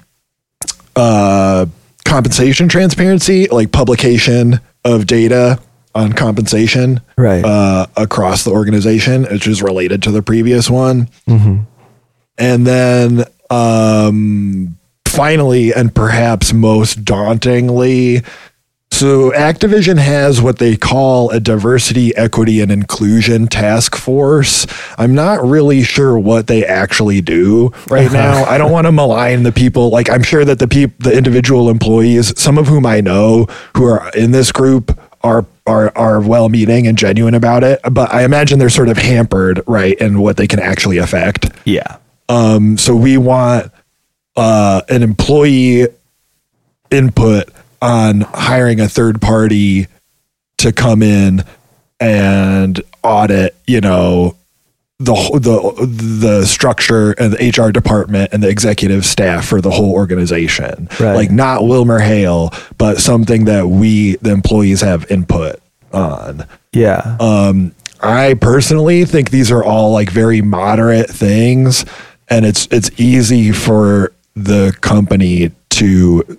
uh, compensation transparency, like publication of data on compensation Right. uh, across the organization, which is related to the previous one. And then um, finally, and perhaps most dauntingly, so Activision has what they call a diversity, equity, and inclusion task force. I'm not really sure what they actually do right now. I don't want to malign the people. Like I'm sure that the peop- the individual employees, some of whom I know who are in this group, are are are well meaning and genuine about it. But I imagine they're sort of hampered, right, in what they can actually affect. yeah. Um, so we want uh, an employee input on hiring a third party to come in and audit, you know, the the the structure and the HR department and the executive staff for the whole organization. Right. Like not Wilmer Hale, but something that we the employees have input on. Yeah. Um, I personally think these are all like very moderate things, and it's it's easy for the company to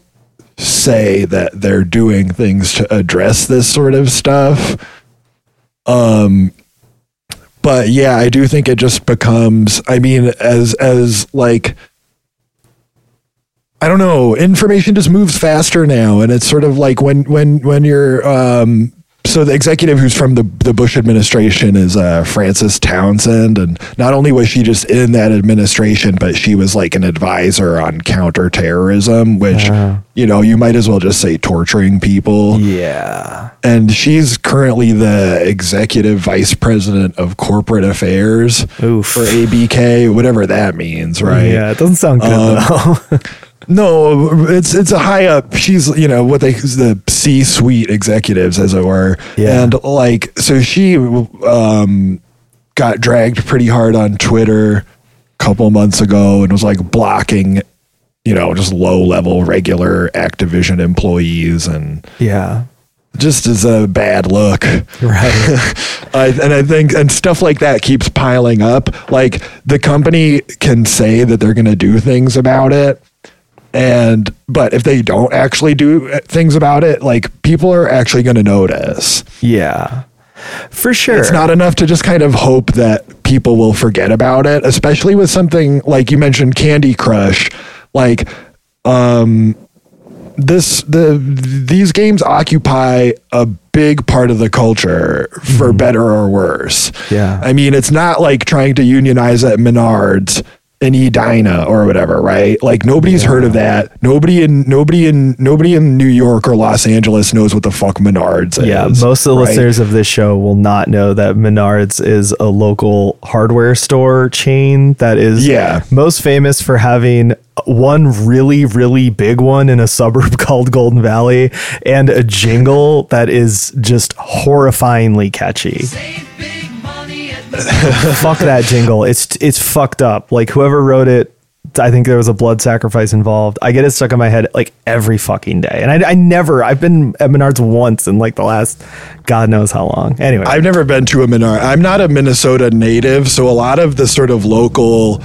say that they're doing things to address this sort of stuff. Um, but yeah, I do think it just becomes. I mean, as as like. I don't know. Information just moves faster now, and it's sort of like when when when you're um, so the executive who's from the the Bush administration is uh, Frances Townsend, and not only was she just in that administration, but she was like an advisor on counterterrorism, which you know you might as well just say torturing people. yeah. And she's currently the executive vice president of corporate affairs Oof. for ABK, whatever that means, right? Yeah. It doesn't sound good Um, though. No, it's it's a high up. She's you know what they the C suite executives, as it were, Yeah. and like so she um got dragged pretty hard on Twitter a couple months ago and was like blocking, you know, just low level regular Activision employees and yeah. just as a bad look. Right. I, and I think and stuff like that keeps piling up. Like the company can say that they're going to do things about it, and but if they don't actually do things about it, like people are actually going to notice. yeah. For sure. It's not enough to just kind of hope that people will forget about it, especially with something like you mentioned Candy Crush. Like um this the these games occupy a big part of the culture for better or worse. Yeah. I mean, it's not like trying to unionize at Menards and Edina or whatever, right? Like nobody's heard of that. Nobody in nobody in nobody in New York or Los Angeles knows what the fuck Menards Yeah, is. Yeah, most of the right? listeners of this show will not know that Menards is a local hardware store chain that is Yeah. most famous for having one really, really big one in a suburb called Golden Valley and a jingle that is just horrifyingly catchy. Fuck that jingle. It's it's fucked up. Like whoever wrote it I think there was a blood sacrifice involved. I get it stuck in my head like every fucking day. And I, I never, I've been at Menards once in like the last God knows how long. Anyway. I've never been to a Menard. I'm not a Minnesota native, so a lot of the sort of local,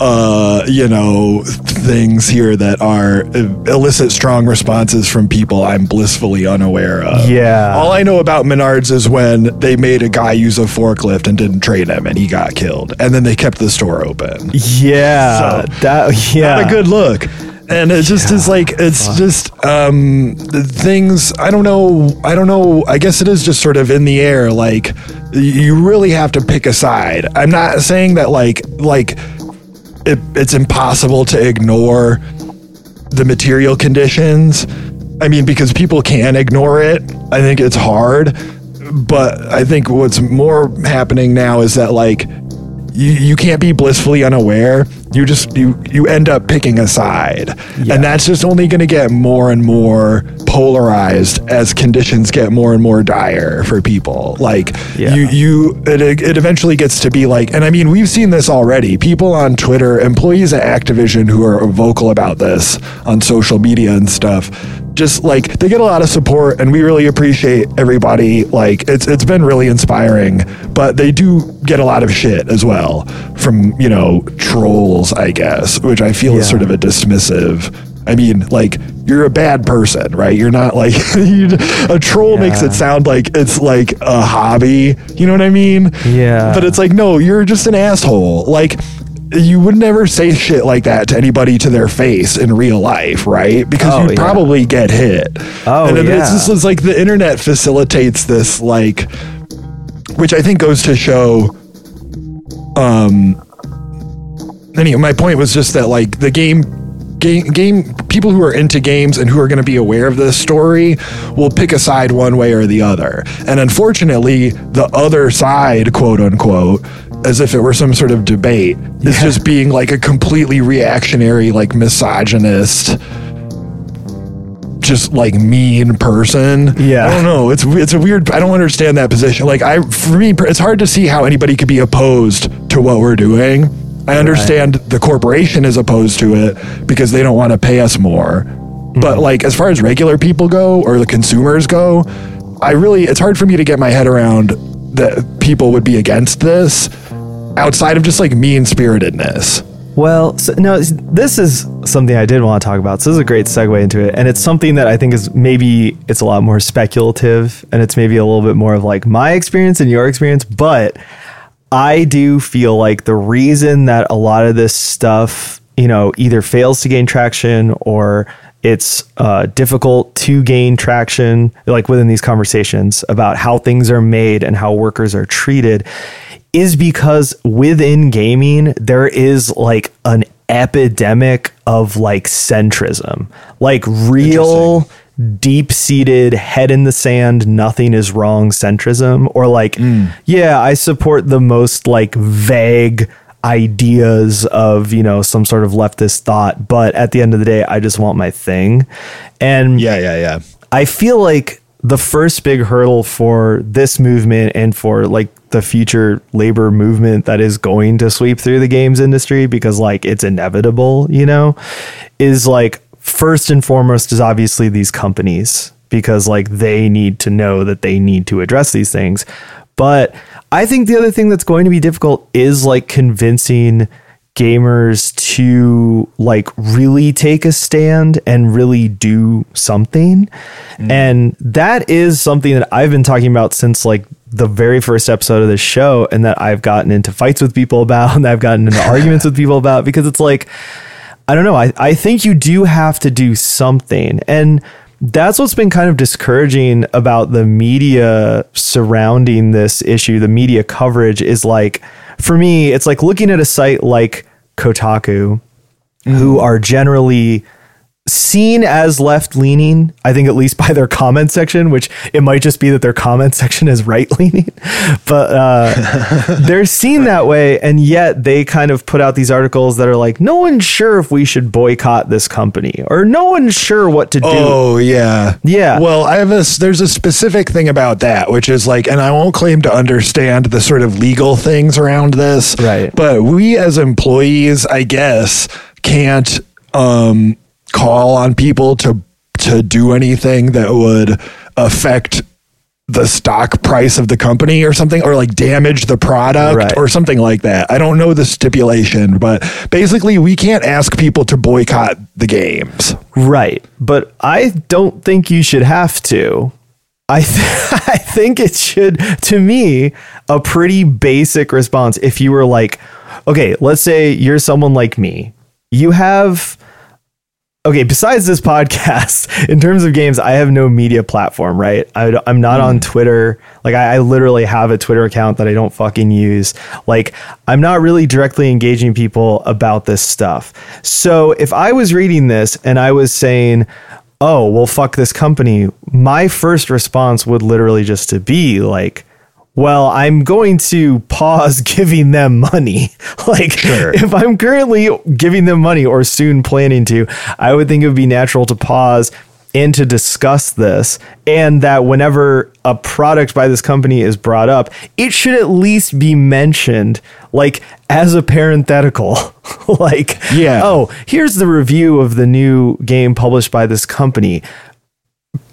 uh, you know, things here that are elicit strong responses from people I'm blissfully unaware of. Yeah. All I know about Menards is when they made a guy use a forklift and didn't train him, and he got killed, and then they kept the store open. yeah. So, that, yeah. Not a good look. And it just is like it's just um the things I don't know I don't know I guess it is just sort of in the air like you really have to pick a side. I'm not saying that like like it, it's impossible to ignore the material conditions. I mean, because people can ignore it. I think it's hard. But I think what's more happening now is that like you, you can't be blissfully unaware. You just you you end up picking a side. Yeah. And that's just only going to get more and more polarized as conditions get more and more dire for people. Like Yeah. you you it, it eventually gets to be like and I mean we've seen this already. People on Twitter, employees at Activision who are vocal about this on social media and stuff just like they get a lot of support and we really appreciate everybody like it's it's been really inspiring but they do get a lot of shit as well from you know trolls i guess which i feel is sort of a dismissive i mean like you're a bad person right you're not like a troll makes it sound like it's like a hobby you know what i mean Yeah. but it's like no you're just an asshole like you would never say shit like that to anybody to their face in real life, right? Because Oh, you'd yeah. probably get hit. Oh, and yeah. it's just it's like the internet facilitates this, like, which I think goes to show. Um. Anyway, my point was just that, like, the game. Game, game people who are into games and who are going to be aware of this story will pick a side one way or the other. And unfortunately, the other side, quote unquote, as if it were some sort of debate, is just being like a completely reactionary, like misogynist, just like mean person. Yeah. I don't know. It's it's a weird. I don't understand that position. Like I, for me, it's hard to see how anybody could be opposed to what we're doing. I understand the corporation is opposed to it because they don't want to pay us more. But hmm. like as far as regular people go or the consumers go, I really it's hard for me to get my head around that people would be against this outside of just like mean spiritedness. Well, so, no, this is something I did want to talk about. So this is a great segue into it, and it's something that I think is maybe it's a lot more speculative, and it's maybe a little bit more of like my experience and your experience. But I do feel like the reason that a lot of this stuff, you know, either fails to gain traction or it's uh, difficult to gain traction, like within these conversations about how things are made and how workers are treated, is because within gaming, there is like an epidemic of like centrism, like real deep seated head in the sand, nothing is wrong centrism, or like, hmm. yeah, I support the most like vague ideas of, you know, some sort of leftist thought, but at the end of the day, I just want my thing. And Yeah, yeah, yeah. I feel like the first big hurdle for this movement and for like the future labor movement that is going to sweep through the games industry because like it's inevitable, you know, is like first and foremost is obviously these companies because like they need to know that they need to address these things. But I think the other thing that's going to be difficult is like convincing gamers to like really take a stand and really do something. Mm. And that is something that I've been talking about since like the very first episode of this show and that I've gotten into fights with people about and I've gotten into arguments with people about because it's like I don't know. I, I think you do have to do something. And that's what's been kind of discouraging about the media surrounding this issue, the media coverage is like, for me, it's like looking at a site like Kotaku, who mm-hmm. are generally seen as left leaning, I think at least by their comment section, which it might just be that their comment section is right leaning, but uh, they're seen that way. And yet they kind of put out these articles that are like, no one's sure if we should boycott this company or no one's sure what to do. Oh yeah, Yeah. Well, I have a there's a specific thing about that, which is like, and I won't claim to understand the sort of legal things around this, Right. But we as employees, I guess, can't um, call on people to to do anything that would affect the stock price of the company or something or like damage the product Right. or something like that. I don't know the stipulation, but basically we can't ask people to boycott the games. Right. But I don't think you should have to. I, th- I think it should, to me, a pretty basic response. If you were like, okay, let's say you're someone like me, you have okay, besides this podcast, in terms of games, I have no media platform, right? I, am not on mm. Twitter. Like, I, I, literally have a Twitter account that I don't fucking use. Like, I'm not really directly engaging people about this stuff. So, if I was reading this and I was saying, oh, well, fuck this company, my first response would literally just to be like, well, I'm going to pause giving them money. like, sure. if I'm currently giving them money or soon planning to, I would think it would be natural to pause and to discuss this. And that whenever a product by this company is brought up, it should at least be mentioned, like as a parenthetical. like, yeah. oh, here's the review of the new game published by this company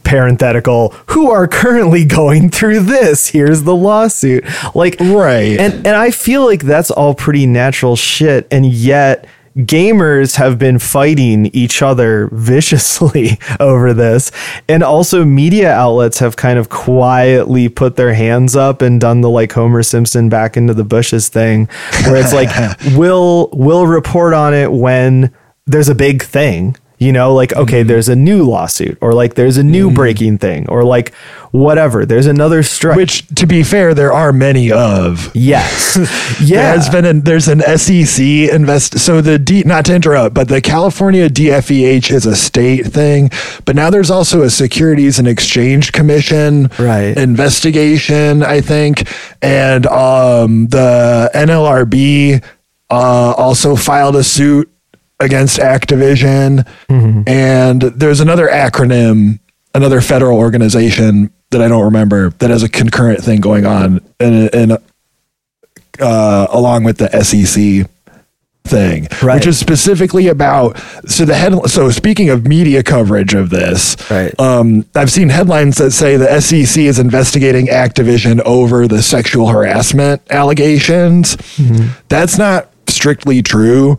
parenthetical who are currently going through this? Here's the lawsuit. Like right. and and i feel like that's all pretty natural shit and yet gamers have been fighting each other viciously over this. And also media outlets have kind of quietly put their hands up and done the like homer simpson back into the bushes thing where it's like we'll we'll report on it when there's a big thing you know like okay mm-hmm. there's a new lawsuit or like there's a new mm-hmm. breaking thing or like whatever. There's another strike which to be fair there are many of. Yes. Yeah. there has been an, there's an sec invest so the D, not to interrupt but the california dfeh is a state thing but now there's also a securities and exchange commission right. investigation i think and um the nlrb uh, also filed a suit against Activision. Mm-hmm. And there's another acronym, another federal organization that I don't remember that has a concurrent thing going on in, in uh, along with the SEC thing, right. which is specifically about so the head. So speaking of media coverage of this, right. um, I've seen headlines that say the SEC is investigating Activision over the sexual harassment allegations. Mm-hmm. That's not strictly true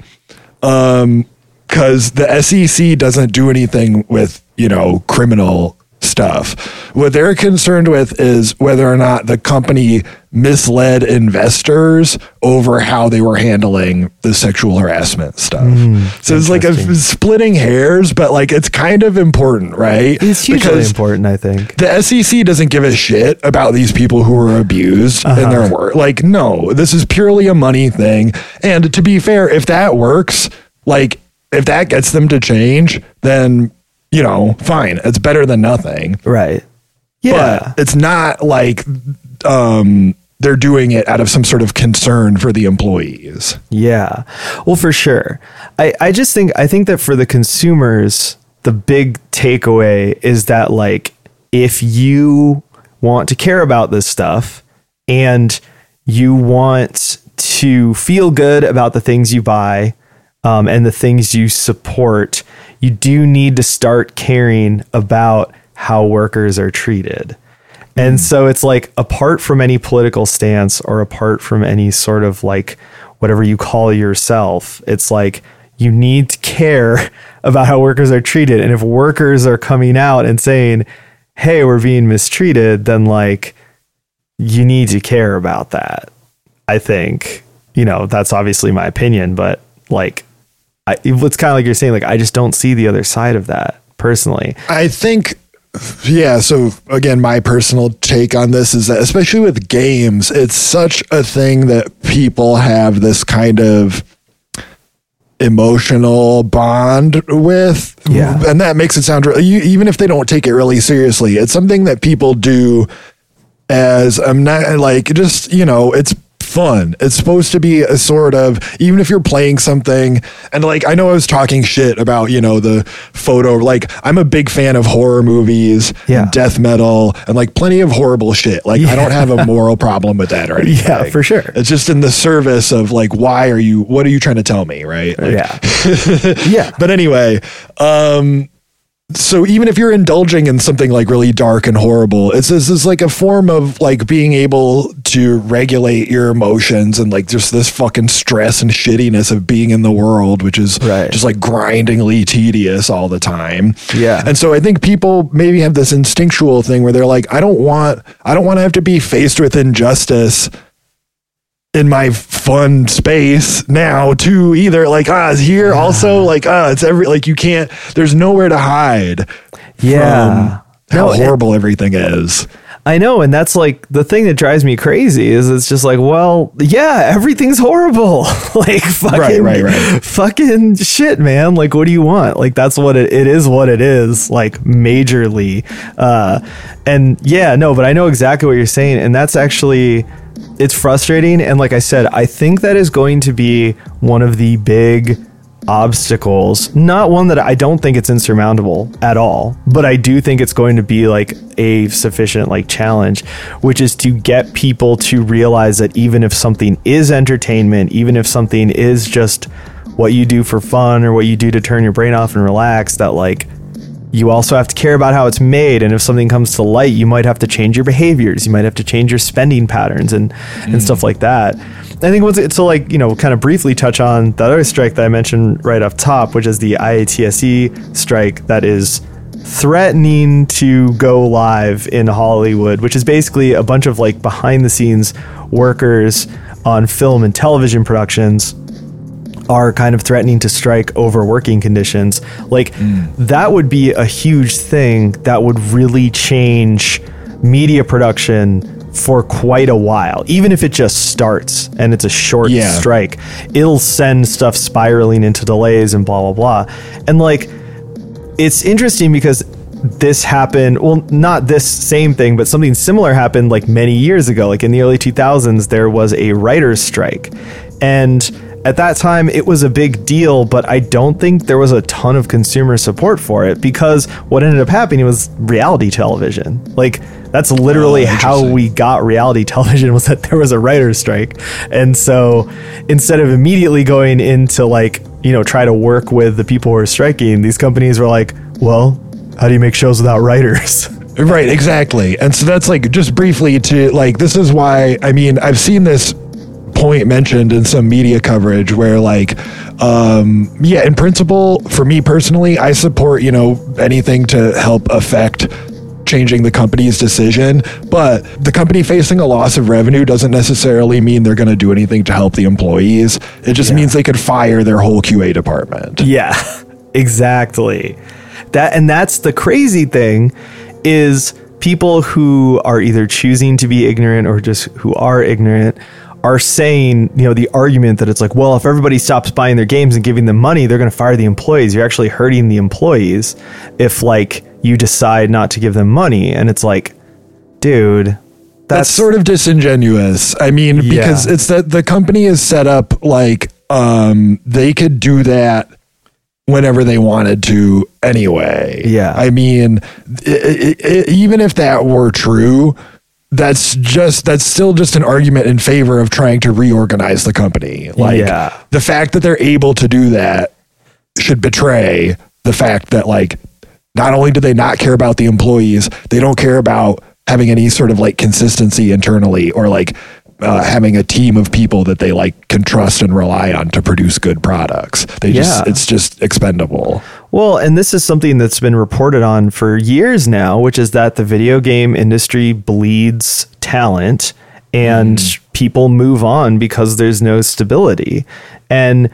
um, because the SEC doesn't do anything with you know criminal stuff. What they're concerned with is whether or not the company misled investors over how they were handling the sexual harassment stuff. Mm, so it's like a, splitting hairs, but like it's kind of important, right? It's hugely because important, I think. The SEC doesn't give a shit about these people who were abused uh-huh. in their work. Like, no, this is purely a money thing. And to be fair, if that works, like, if that gets them to change, then, you know, fine. It's better than nothing. Right. Yeah. But it's not like um, they're doing it out of some sort of concern for the employees. Yeah. Well, for sure. I, I just think, I think that for the consumers, the big takeaway is that, like, if you want to care about this stuff and you want to feel good about the things you buy um, and the things you support, you do need to start caring about how workers are treated. And so it's like, apart from any political stance or apart from any sort of like whatever you call yourself, it's like you need to care about how workers are treated. And if workers are coming out and saying, hey, we're being mistreated, then like you need to care about that. I think, you know, that's obviously my opinion, but like I, it's kind of like you're saying, like, I just don't see the other side of that personally. I think, yeah. So, again, my personal take on this is that, especially with games, it's such a thing that people have this kind of emotional bond with. Yeah. And that makes it sound, even if they don't take it really seriously, it's something that people do as I'm not like just, you know, it's fun. It's supposed to be a sort of even if you're playing something and like I know I was talking shit about, you know, the photo like I'm a big fan of horror movies, yeah. death metal and like plenty of horrible shit. Like yeah. I don't have a moral problem with that or anything. Yeah, for sure. It's just in the service of like why are you what are you trying to tell me, right? Like, yeah. yeah. But anyway, um so even if you're indulging in something like really dark and horrible it's this is like a form of like being able to regulate your emotions and like just this fucking stress and shittiness of being in the world which is right. just like grindingly tedious all the time yeah and so i think people maybe have this instinctual thing where they're like i don't want i don't want to have to be faced with injustice in my fun space now too either like ah it's here also like ah it's every like you can't there's nowhere to hide Yeah. from how No, it- horrible everything is I know, and that's like the thing that drives me crazy is it's just like, well, yeah, everything's horrible. like fucking Right, right, right. fucking shit, man. Like what do you want? Like that's what it, it is what it is, like majorly. Uh and yeah, no, but I know exactly what you're saying, and that's actually it's frustrating. And like I said, I think that is going to be one of the big obstacles not one that i don't think it's insurmountable at all but i do think it's going to be like a sufficient like challenge which is to get people to realize that even if something is entertainment even if something is just what you do for fun or what you do to turn your brain off and relax that like you also have to care about how it's made and if something comes to light you might have to change your behaviors. You might have to change your spending patterns and and stuff mm. like that. I think what's to like you know kind of briefly touch on that other strike that i mentioned right off top which is the iatse strike that is threatening to go live in hollywood which is basically a bunch of like behind the scenes workers on film and television productions are kind of threatening to strike over working conditions. Like mm. that would be a huge thing that would really change media production for quite a while. Even if it just starts and it's a short Yeah. strike, it'll send stuff spiraling into delays and blah blah blah. And like it's interesting because this happened well not this same thing but something similar happened like many years ago like in the early 2000s there was a writers strike and at that time it was a big deal but i don't think there was a ton of consumer support for it because what ended up happening was reality television. Like that's literally Oh, how we got reality television was that there was a writer's strike. And so instead of immediately going into like you know try to work with the people who are striking these companies were like well how do you make shows without writers? Right, exactly. And so that's like just briefly to like this is why I mean I've seen this point mentioned in some media coverage where like um yeah, in principle for me personally, I support, you know, anything to help affect changing the company's decision, but the company facing a loss of revenue doesn't necessarily mean they're going to do anything to help the employees. It just means they could fire their whole QA department. Yeah, exactly. That and that's the crazy thing is people who are either choosing to be ignorant or just who are ignorant are saying, you know, the argument that it's like, well, if everybody stops buying their games and giving them money, they're going to fire the employees. You're actually hurting the employees if like you decide not to give them money and it's like, dude, that's, that's sort of disingenuous. I mean, because it's that the company is set up like um they could do that whenever they wanted to anyway. Yeah. I mean, i i i even if that were true, that's just that's still just an argument in favor of trying to reorganize the company. Like Yeah. the fact that they're able to do that should betray the fact that like not only do they not care about the employees, they don't care about having any sort of like consistency internally or like uh, having a team of people that they like can trust and rely on to produce good products. They just Yeah. it's just expendable. Well, and this is something that's been reported on for years now, which is that the video game industry bleeds talent and people move on because there's no stability. And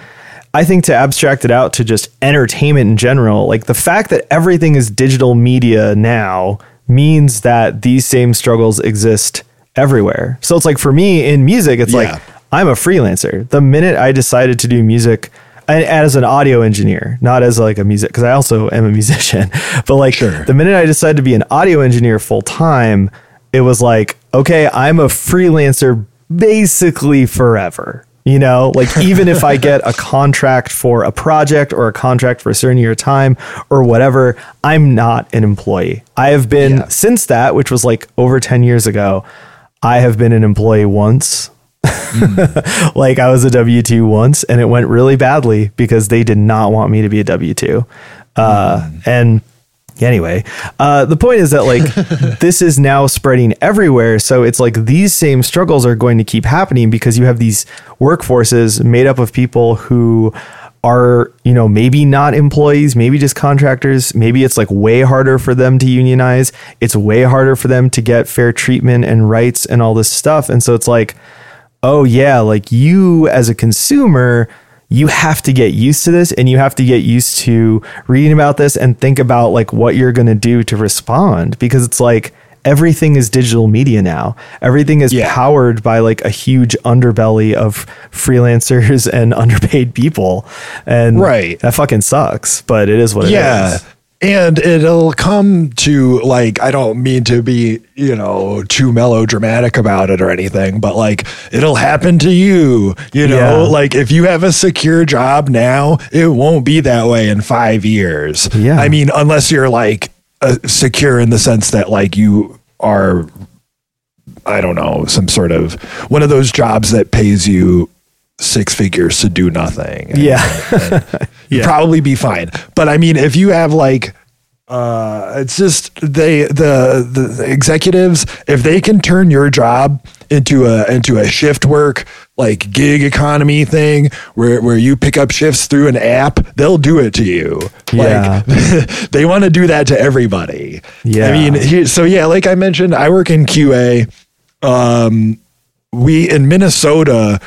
I think to abstract it out to just entertainment in general, like the fact that everything is digital media now means that these same struggles exist everywhere. So it's like for me in music, it's Yeah. like I'm a freelancer. The minute I decided to do music and as an audio engineer, not as like a music, because I also am a musician, but like Sure. the minute I decided to be an audio engineer full time, it was like, okay, I'm a freelancer basically forever. You know, like even if I get a contract for a project or a contract for a certain year of time or whatever, I'm not an employee. I have been Yeah. since that, which was like over 10 years ago, I have been an employee once. like I was a W 2 once and it went really badly because they did not want me to be a W 2. Uh, And anyway, uh, the point is that like this is now spreading everywhere. So it's like these same struggles are going to keep happening because you have these workforces made up of people who are you know maybe not employees maybe just contractors. Maybe it's like way harder for them to unionize. It's way harder for them to get fair treatment and rights and all this stuff. And so it's like oh yeah, like you as a consumer, you have to get used to this and you have to get used to reading about this and think about like what you're going to do to respond. Because it's like everything is digital media now. Everything is Yeah. powered by like a huge underbelly of freelancers and underpaid people. And Right. that fucking sucks, but it is what it is. yeah. And it'll come to like, I don't mean to be, you know, too melodramatic about it or anything, but like it'll happen to you, you know, Yeah. like if you have a secure job now, it won't be that way in five years. Yeah. I mean, unless you're like uh, secure in the sense that like you are, I don't know, some sort of one of those jobs that pays you six figures to do nothing. Yeah. you'd probably be fine. But I mean, if you have like, uh, it's just they the, the executives if they can turn your job into a into a shift work like gig economy thing where where you pick up shifts through an app they'll do it to you Yeah. like they want to do that to everybody Yeah. i mean so yeah like i mentioned i work in qa um we in minnesota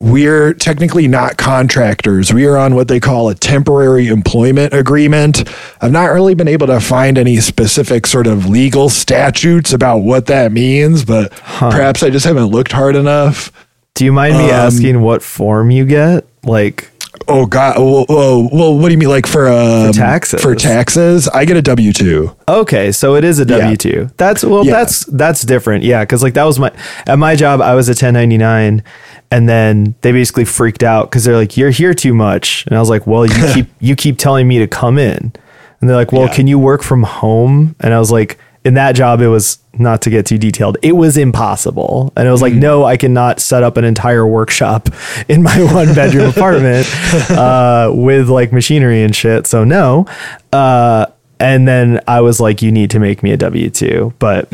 we're technically not contractors. We are on what they call a temporary employment agreement. I've not really been able to find any specific sort of legal statutes about what that means, but perhaps I just haven't looked hard enough. Do you mind me Um, asking what form you get? Like, Oh God! Well, well, well, what do you mean, like for um, taxes. For taxes, I get a W two. Okay, so it is a W two. That's well, Yeah. that's that's different. Yeah, because like that was my at my job, I was a ten ninety nine, and then they basically freaked out because they're like, "You're here too much," and I was like, "Well, you keep you keep telling me to come in," and they're like, "Well, Yeah. can you work from home?" And I was like, "In that job, it was not to get too detailed. It was impossible," and I was like, Mm. "No, I cannot set up an entire workshop in my one bedroom apartment uh, with like machinery and shit." So no. Uh, and then I was like, "You need to make me a W two, but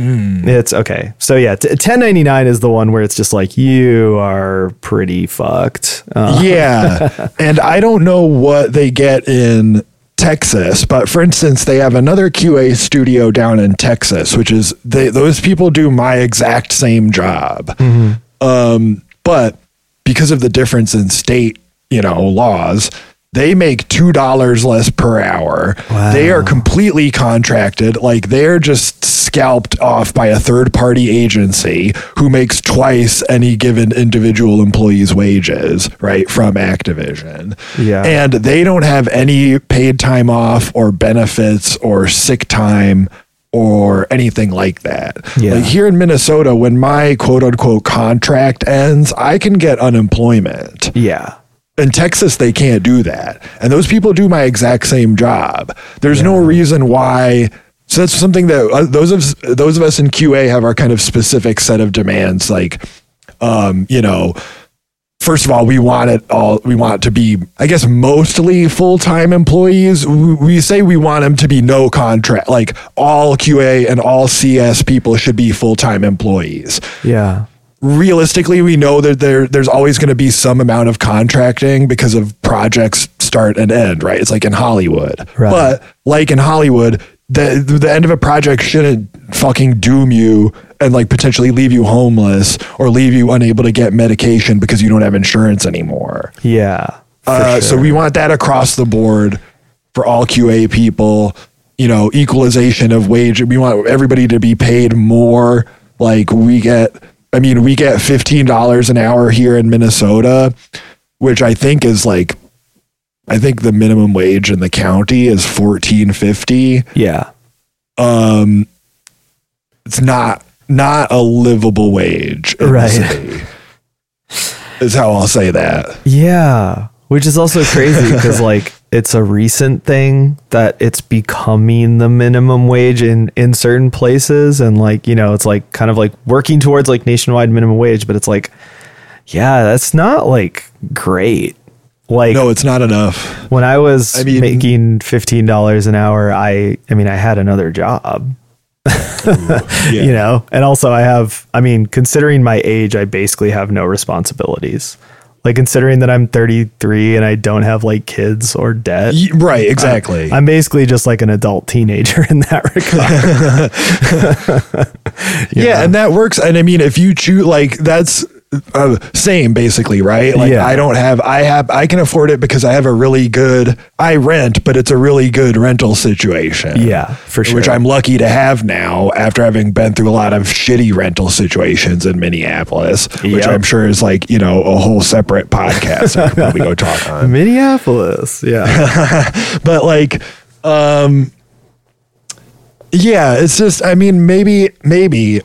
it's okay." So yeah, t- 1099 is the one where it's just like you are pretty fucked. Uh, yeah. And I don't know what they get in Texas, but for instance, they have another QA studio down in Texas, which is they those people do my exact same job. Um, but because of the difference in state, you know, laws, they make two dollars less per hour. They are completely contracted, like they're just scalped off by a third party agency who makes twice any given individual employee's wages, right, from Activision. Yeah. And they don't have any paid time off or benefits or sick time or anything like that. Yeah. Like here in Minnesota, when my quote unquote contract ends, I can get unemployment. yeah, In Texas, they can't do that. And those people do my exact same job. There's no reason why. So that's something that uh, those of those of us in QA have our kind of specific set of demands. Like, um, you know, first of all, we want it all. We want it to be, I guess, mostly full time employees. We, we say we want them to be no contract. Like all QA and all CS people should be full time employees yeah, realistically we know that there there's always going to be some amount of contracting because of projects start and end right it's like in hollywood Right. but like in hollywood the the end of a project shouldn't fucking doom you and like potentially leave you homeless or leave you unable to get medication because you don't have insurance anymore yeah. uh, So we want that across the board for all QA people. You know, equalization of wage. We want everybody to be paid more. Like we get, I mean, we get fifteen dollars an hour here in Minnesota, which I think is like, I think the minimum wage in the county is fourteen fifty. yeah, Um, it's not not a livable wage, Right. Is how I'll say that. yeah. Which is also crazy because like it's a recent thing that it's becoming the minimum wage in in certain places, and like you know it's like kind of like working towards like nationwide minimum wage, but it's like yeah, that's not like great. Like No, it's not enough. when I was I mean- making fifteen dollars an hour, I I mean I had another job. You know, and also I have I mean, considering my age, I basically have no responsibilities. Like considering that I'm 33 and I don't have like kids or debt. Right, exactly. I'm basically just like an adult teenager in that regard. yeah, and that works. And I mean, if you choose, like, that's uh, same basically, right? Like Yeah. I don't have, I have, I can afford it because I have a really good, I rent, but it's a really good rental situation. Yeah, for sure. Which I'm lucky to have now after having been through a lot of shitty rental situations in Minneapolis, which Yep. I'm sure is like, you know, a whole separate podcast probably go talk on. Minneapolis. Yeah. but like um yeah it's just i mean maybe maybe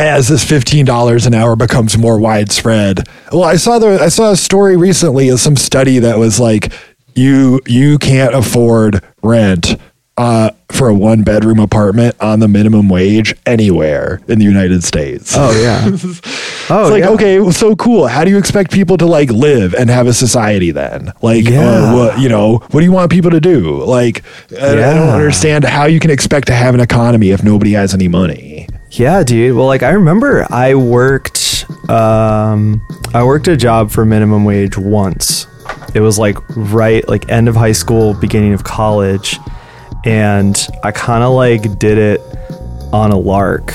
as this $15 an hour becomes more widespread well i saw the i saw a story recently of some study that was like you you can't afford rent uh, for a one bedroom apartment on the minimum wage anywhere in the United States. oh yeah. Oh It's like, yeah. okay, so cool. How do you expect people to like live and have a society then? Like, uh, Yeah. what, you know, what do you want people to do? Like, I, I don't understand how you can expect to have an economy if nobody has any money. Yeah, dude. Well, like I remember I worked um I worked a job for minimum wage once. It was like right like end of high school, beginning of college, and I kind of like did it on a lark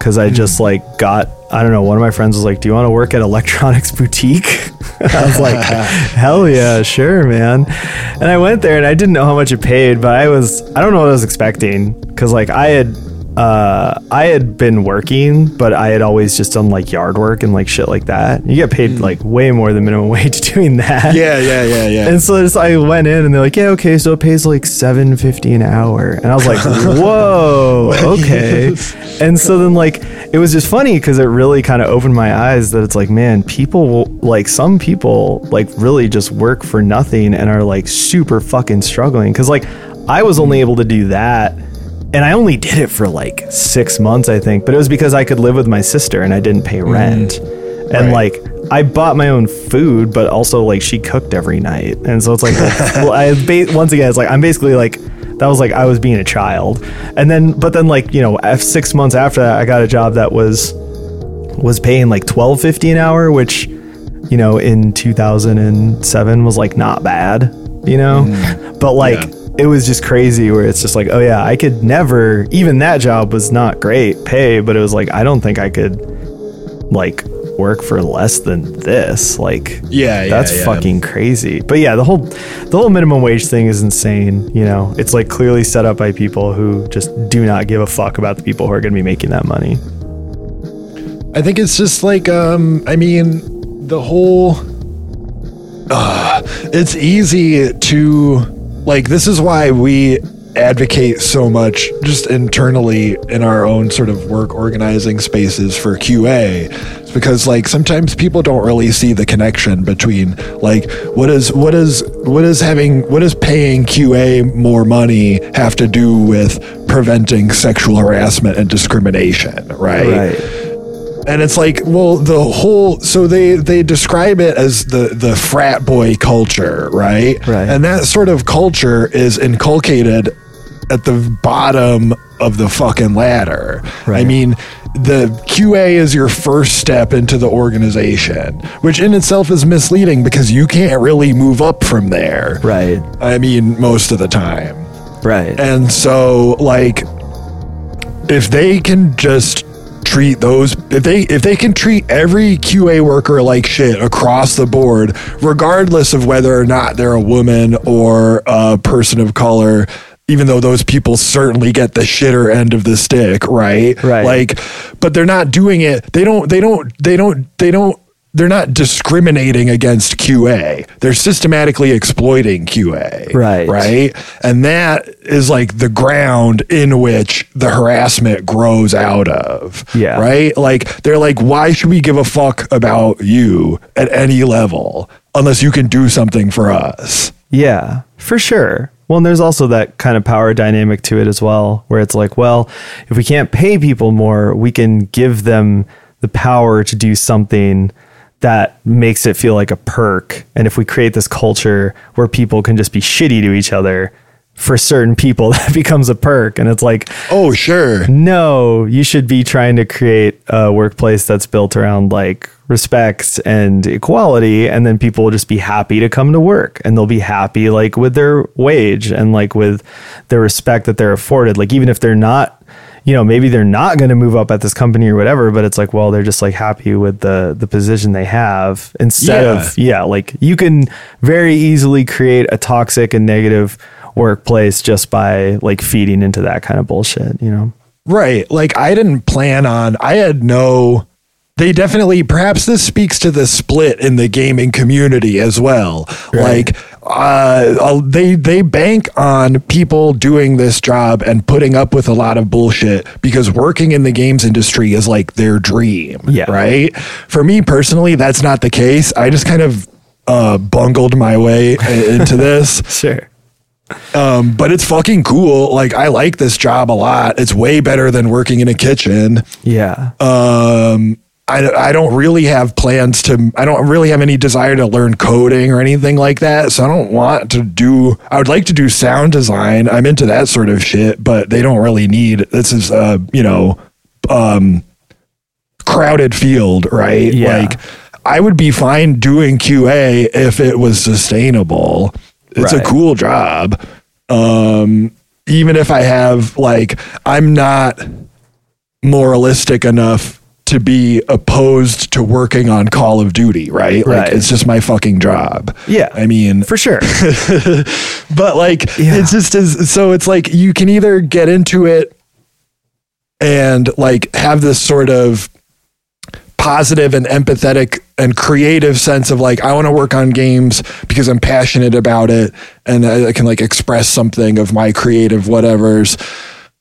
cuz I just like got I don't know, one of my friends was like, "Do you want to work at Electronics Boutique?" I was like, "Hell yeah, sure, man." And I went there and I didn't know how much it paid, but I was I don't know what I was expecting cuz like I had uh, I had been working, but I had always just done like yard work and like shit like that. You get paid like way more than minimum wage doing that. Yeah, yeah, yeah, yeah. And so just, I went in and they're like, yeah, okay, so it pays like seven fifty an hour, and I was like, whoa, okay. And so then like it was just funny because it really kind of opened my eyes that it's like, man, people will, like some people like really just work for nothing and are like super fucking struggling because like I was only able to do that. And I only did it for like six months, I think, but it was because I could live with my sister and I didn't pay mm. rent. And Right. like I bought my own food, but also like she cooked every night, and so it's like, well, I ba- once again, it's like I'm basically like that was like I was being a child, and then but then like you know six months after that, I got a job that was was paying like twelve fifty an hour, which you know in two thousand and seven was like not bad, you know, mm. but like. Yeah. It was just crazy where it's just like, oh yeah, I could never, even that job was not great pay, but it was like, I don't think I could like work for less than this. Like Yeah, yeah, that's yeah. fucking crazy. But yeah the whole the whole minimum wage thing is insane you know? It's like clearly set up by people who just do not give a fuck about the people who are going to be making that money. I think it's just like um I mean the whole uh, it's easy to like this is why we advocate so much just internally in our own sort of work organizing spaces for QA it's because like sometimes people don't really see the connection between like what is what is what is having what is paying QA more money have to do with preventing sexual harassment and discrimination right and it's like well the whole so they they describe it as the the frat boy culture right? Right. and that sort of culture is inculcated at the bottom of the fucking ladder. Right. i mean the qa is your first step into the organization which in itself is misleading because you can't really move up from there. Right. I mean most of the time. Right. And so like if they can just treat those if they if they can treat every QA worker like shit across the board regardless of whether or not they're a woman or a person of color even though those people certainly get the shitter end of the stick right Right. like but they're not doing it they don't they don't they don't they don't they're not discriminating against QA. They're systematically exploiting QA. Right. Right. And that is like the ground in which the harassment grows out of. Yeah. Right. Like they're like, why should we give a fuck about you at any level unless you can do something for us? Yeah, for sure. Well, and there's also that kind of power dynamic to it as well, where it's like, well, if we can't pay people more, we can give them the power to do something that makes it feel like a perk. And if we create this culture where people can just be shitty to each other, for certain people, that becomes a perk. And it's like, Oh, sure. no, you should be trying to create a workplace that's built around like respect and equality. And then people will just be happy to come to work and they'll be happy like with their wage and like with the respect that they're afforded. Like, even if they're not, you know, maybe they're not going to move up at this company or whatever, but it's like, well, they're just like happy with the the position they have instead Yeah. of yeah, like you can very easily create a toxic and negative workplace just by like feeding into that kind of bullshit, you know. Right. Like I didn't plan on I had no they definitely perhaps this speaks to the split in the gaming community as well. Like uh uh, they they bank on people doing this job and putting up with a lot of bullshit because working in the games industry is like their dream, Yeah. right? For me personally that's not the case. I just kind of uh bungled my way into this. Sure. Um, but it's fucking cool. Like I like this job a lot. It's way better than working in a kitchen. Yeah. Um, I, I don't really have plans to, I don't really have any desire to learn coding or anything like that. So I don't want to do, I would like to do sound design. I'm into that sort of shit, but they don't really need, this is, uh, you know, um, crowded field, right? Yeah. Like I would be fine doing QA if it was sustainable. It's Right. a cool job. Um, even if I have like, I'm not moralistic enough to be opposed to working on Call of Duty, right? Like Right. it's just my fucking job. Yeah. I mean, For sure. but like Yeah. it's just as so it's like you can either get into it and like have this sort of positive and empathetic and creative sense of like I want to work on games because I'm passionate about it and I, I can like express something of my creative whatevers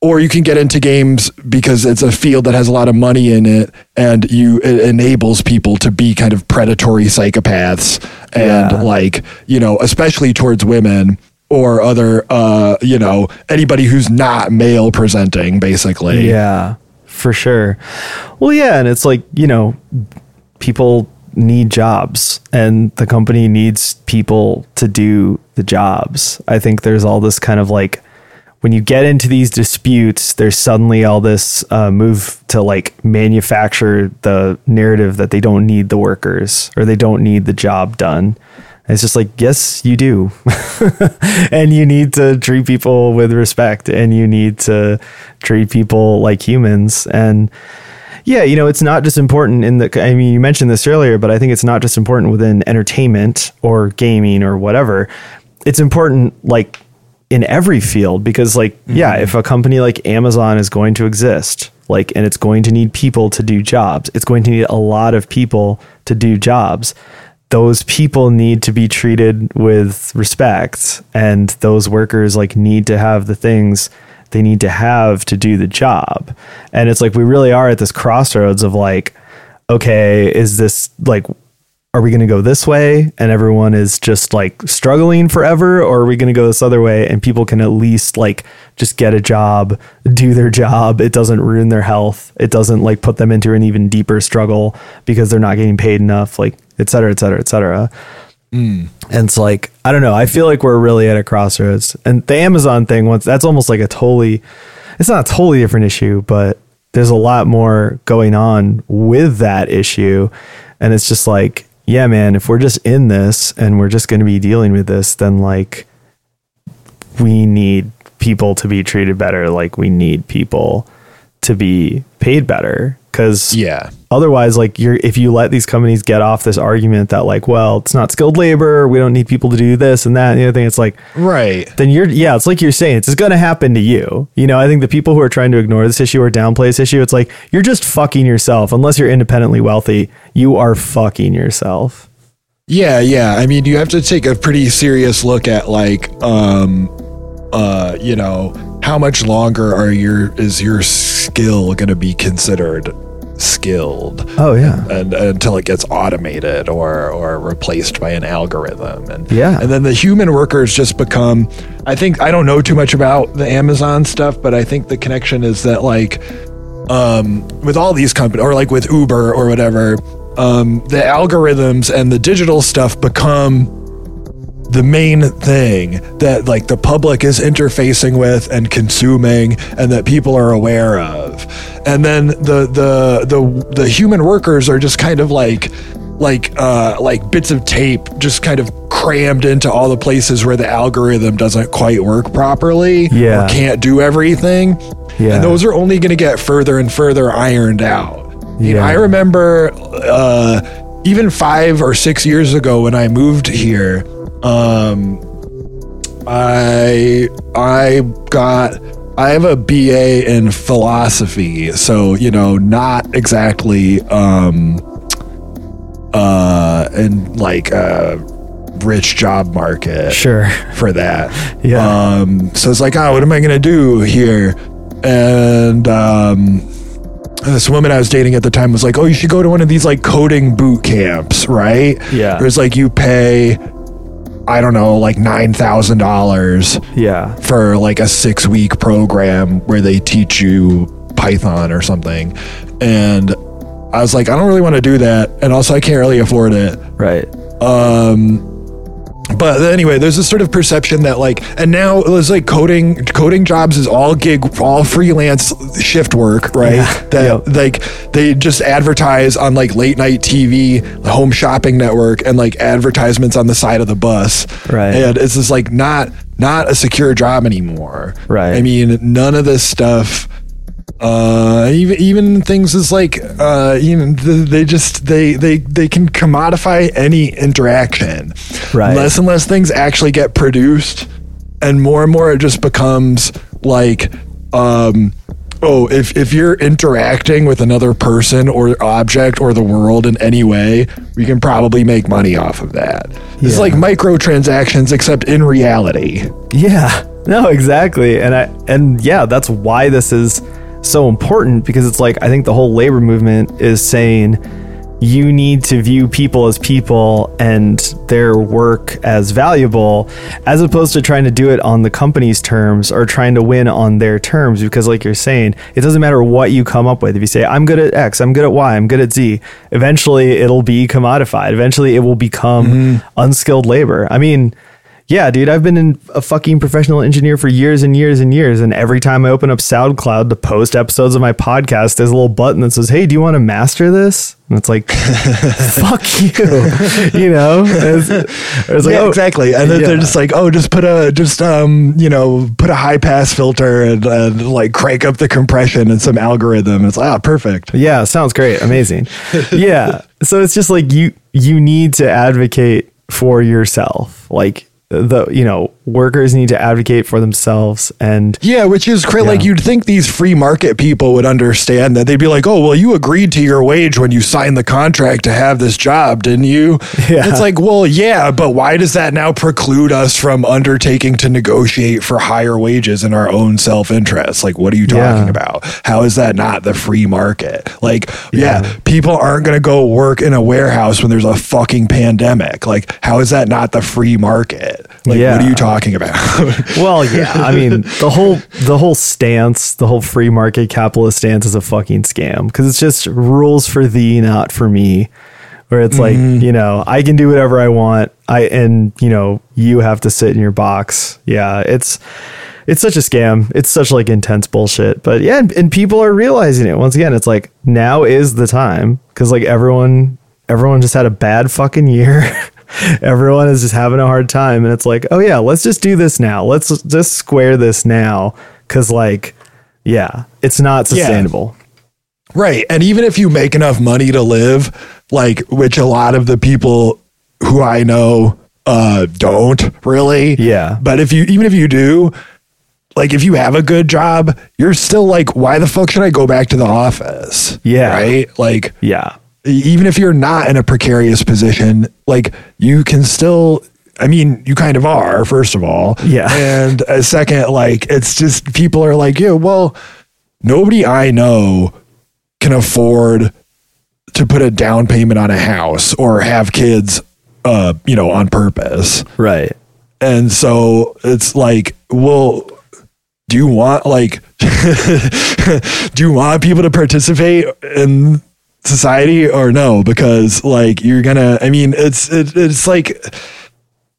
or you can get into games because it's a field that has a lot of money in it and you it enables people to be kind of predatory psychopaths and Yeah. like you know especially towards women or other uh you know anybody who's not male presenting basically Yeah, for sure. Well, yeah, and it's like, you know, people need jobs and the company needs people to do the jobs. I think there's all this kind of like when you get into these disputes, there's suddenly all this uh, move to like manufacture the narrative that they don't need the workers or they don't need the job done. It's just like, yes, you do. and you need to treat people with respect and you need to treat people like humans. And yeah, you know, it's not just important in the, I mean, you mentioned this earlier, but I think it's not just important within entertainment or gaming or whatever. It's important like in every field because like yeah mm-hmm. if a company like amazon is going to exist like and it's going to need people to do jobs it's going to need a lot of people to do jobs those people need to be treated with respect and those workers like need to have the things they need to have to do the job. And it's like we really are at this crossroads of like okay is this like are we going to go this way and everyone is just like struggling forever or are we going to go this other way and people can at least like just get a job do their job it doesn't ruin their health it doesn't like put them into an even deeper struggle because they're not getting paid enough like et cetera et cetera et cetera. Hmm. And it's like i don't know i feel like we're really at a crossroads. And the amazon thing once that's almost like a totally it's not a totally different issue but there's a lot more going on with that issue. And it's just like yeah man if we're just in this and we're just going to be dealing with this then like we need people to be treated better. Like we need people to be paid better. Because yeah otherwise like you're if you let these companies get off this argument that like well it's not skilled labor we don't need people to do this and that and the other thing it's like right. then you're yeah it's like you're saying it's going to happen to you. You know i think the people who are trying to ignore this issue or downplay this issue it's like you're just fucking yourself. Unless you're independently wealthy you are fucking yourself. Yeah, yeah. I mean, you have to take a pretty serious look at like, um, uh, you know, how much longer are your is your skill going to be considered skilled? oh yeah And, until it gets automated or or replaced by an algorithm, and Yeah. and then the human workers just become. I think I don't know too much about the Amazon stuff, but I think the connection is that like um, with all these companies, or like with Uber or whatever, um, the algorithms and the digital stuff become the main thing that like the public is interfacing with and consuming and that people are aware of and then the the the the human workers are just kind of like like uh like bits of tape just kind of crammed into all the places where the algorithm doesn't quite work properly Yeah. or can't do everything Yeah. And those are only going to get further and further ironed out. You know, Yeah. I remember uh, even five or six years ago when I moved here, um, I I got I have a BA in philosophy, so you know, not exactly um, uh, and like a rich job market Sure. for that. Yeah. Um, so it's like, oh, what am I gonna do here? And um, this woman I was dating at the time was like, oh, you should go to one of these like coding boot camps, right? Yeah. There's like you pay, I don't know, like nine thousand dollars Yeah. for like a six week program where they teach you Python or something. And I was like, I don't really want to do that. And also, I can't really afford it. Right. Um, but anyway, there's this sort of perception that like, and now it's like coding, coding jobs is all gig, all freelance shift work, right? Yeah. That like they just advertise on like late night TV, the Home Shopping Network, and like advertisements on the side of the bus, Right. And it's just like not not a secure job anymore, Right. I mean, none of this stuff uh even even things as like uh you know they just they they they can commodify any interaction Right. less and less things actually get produced and more and more it just becomes like um oh if if you're interacting with another person or object or the world in any way we can probably make money off of that it's Yeah. like microtransactions except in reality Yeah. No, exactly. And I and yeah, that's why this is so important because it's like I think the whole labor movement is saying you need to view people as people and their work as valuable as opposed to trying to do it on the company's terms or trying to win on their terms. Because like you're saying it doesn't matter what you come up with. If you say i'm good at x i'm good at y i'm good at z eventually it'll be commodified. Eventually it will become mm-hmm. unskilled labor. I mean yeah, dude, I've been in a fucking professional engineer for years and years and years. And every time I open up SoundCloud to post episodes of my podcast, there's a little button that says, Hey, do you want to master this? And it's like, fuck you. You know? It's, it's like, yeah, oh, exactly. And then yeah. they're just like, oh, just put a just um, you know, put a high pass filter and, and like crank up the compression and some algorithm. It's like, ah, perfect. Yeah, sounds great. Amazing. yeah. So it's just like you you need to advocate for yourself. Like the you know, workers need to advocate for themselves and Yeah, which is cra- like you'd think these free market people would understand that they'd be like, oh, well, you agreed to your wage when you signed the contract to have this job, didn't you? Yeah. It's like, well, yeah, but why does that now preclude us from undertaking to negotiate for higher wages in our own self interest? Like, what are you talking Yeah. about? How is that not the free market? Like, yeah, Yeah. people aren't going to go work in a warehouse when there's a fucking pandemic. Like, how is that not the free market? Like, Yeah. what are you talking about? Well, yeah. I mean, the whole the whole stance, the whole free market capitalist stance is a fucking scam because it's just rules for thee, not for me. Where it's like, mm-hmm. you know, I can do whatever I want. I and you know, you have to sit in your box. Yeah, it's it's such a scam. It's such like intense bullshit. But yeah, and, and people are realizing it. Once again, it's like now is the time because like everyone everyone just had a bad fucking year. everyone is just having a hard time and it's like oh yeah let's just do this now let's just square this now because like yeah it's not Yeah. sustainable Right. And even if you make enough money to live, like which a lot of the people who I know uh don't really. Yeah. But if you even if you do, like if you have a good job, you're still like, why the fuck should I go back to the office? Yeah. Right? Like yeah even if you're not in a precarious position, like you can still I mean, you kind of are, first of all. Yeah. And a second, like it's just people are like, yeah, well, nobody I know can afford to put a down payment on a house or have kids uh, you know, on purpose. right And so it's like, well, do you want like do you want people to participate in society or no? Because like you're gonna I mean it's it, it's like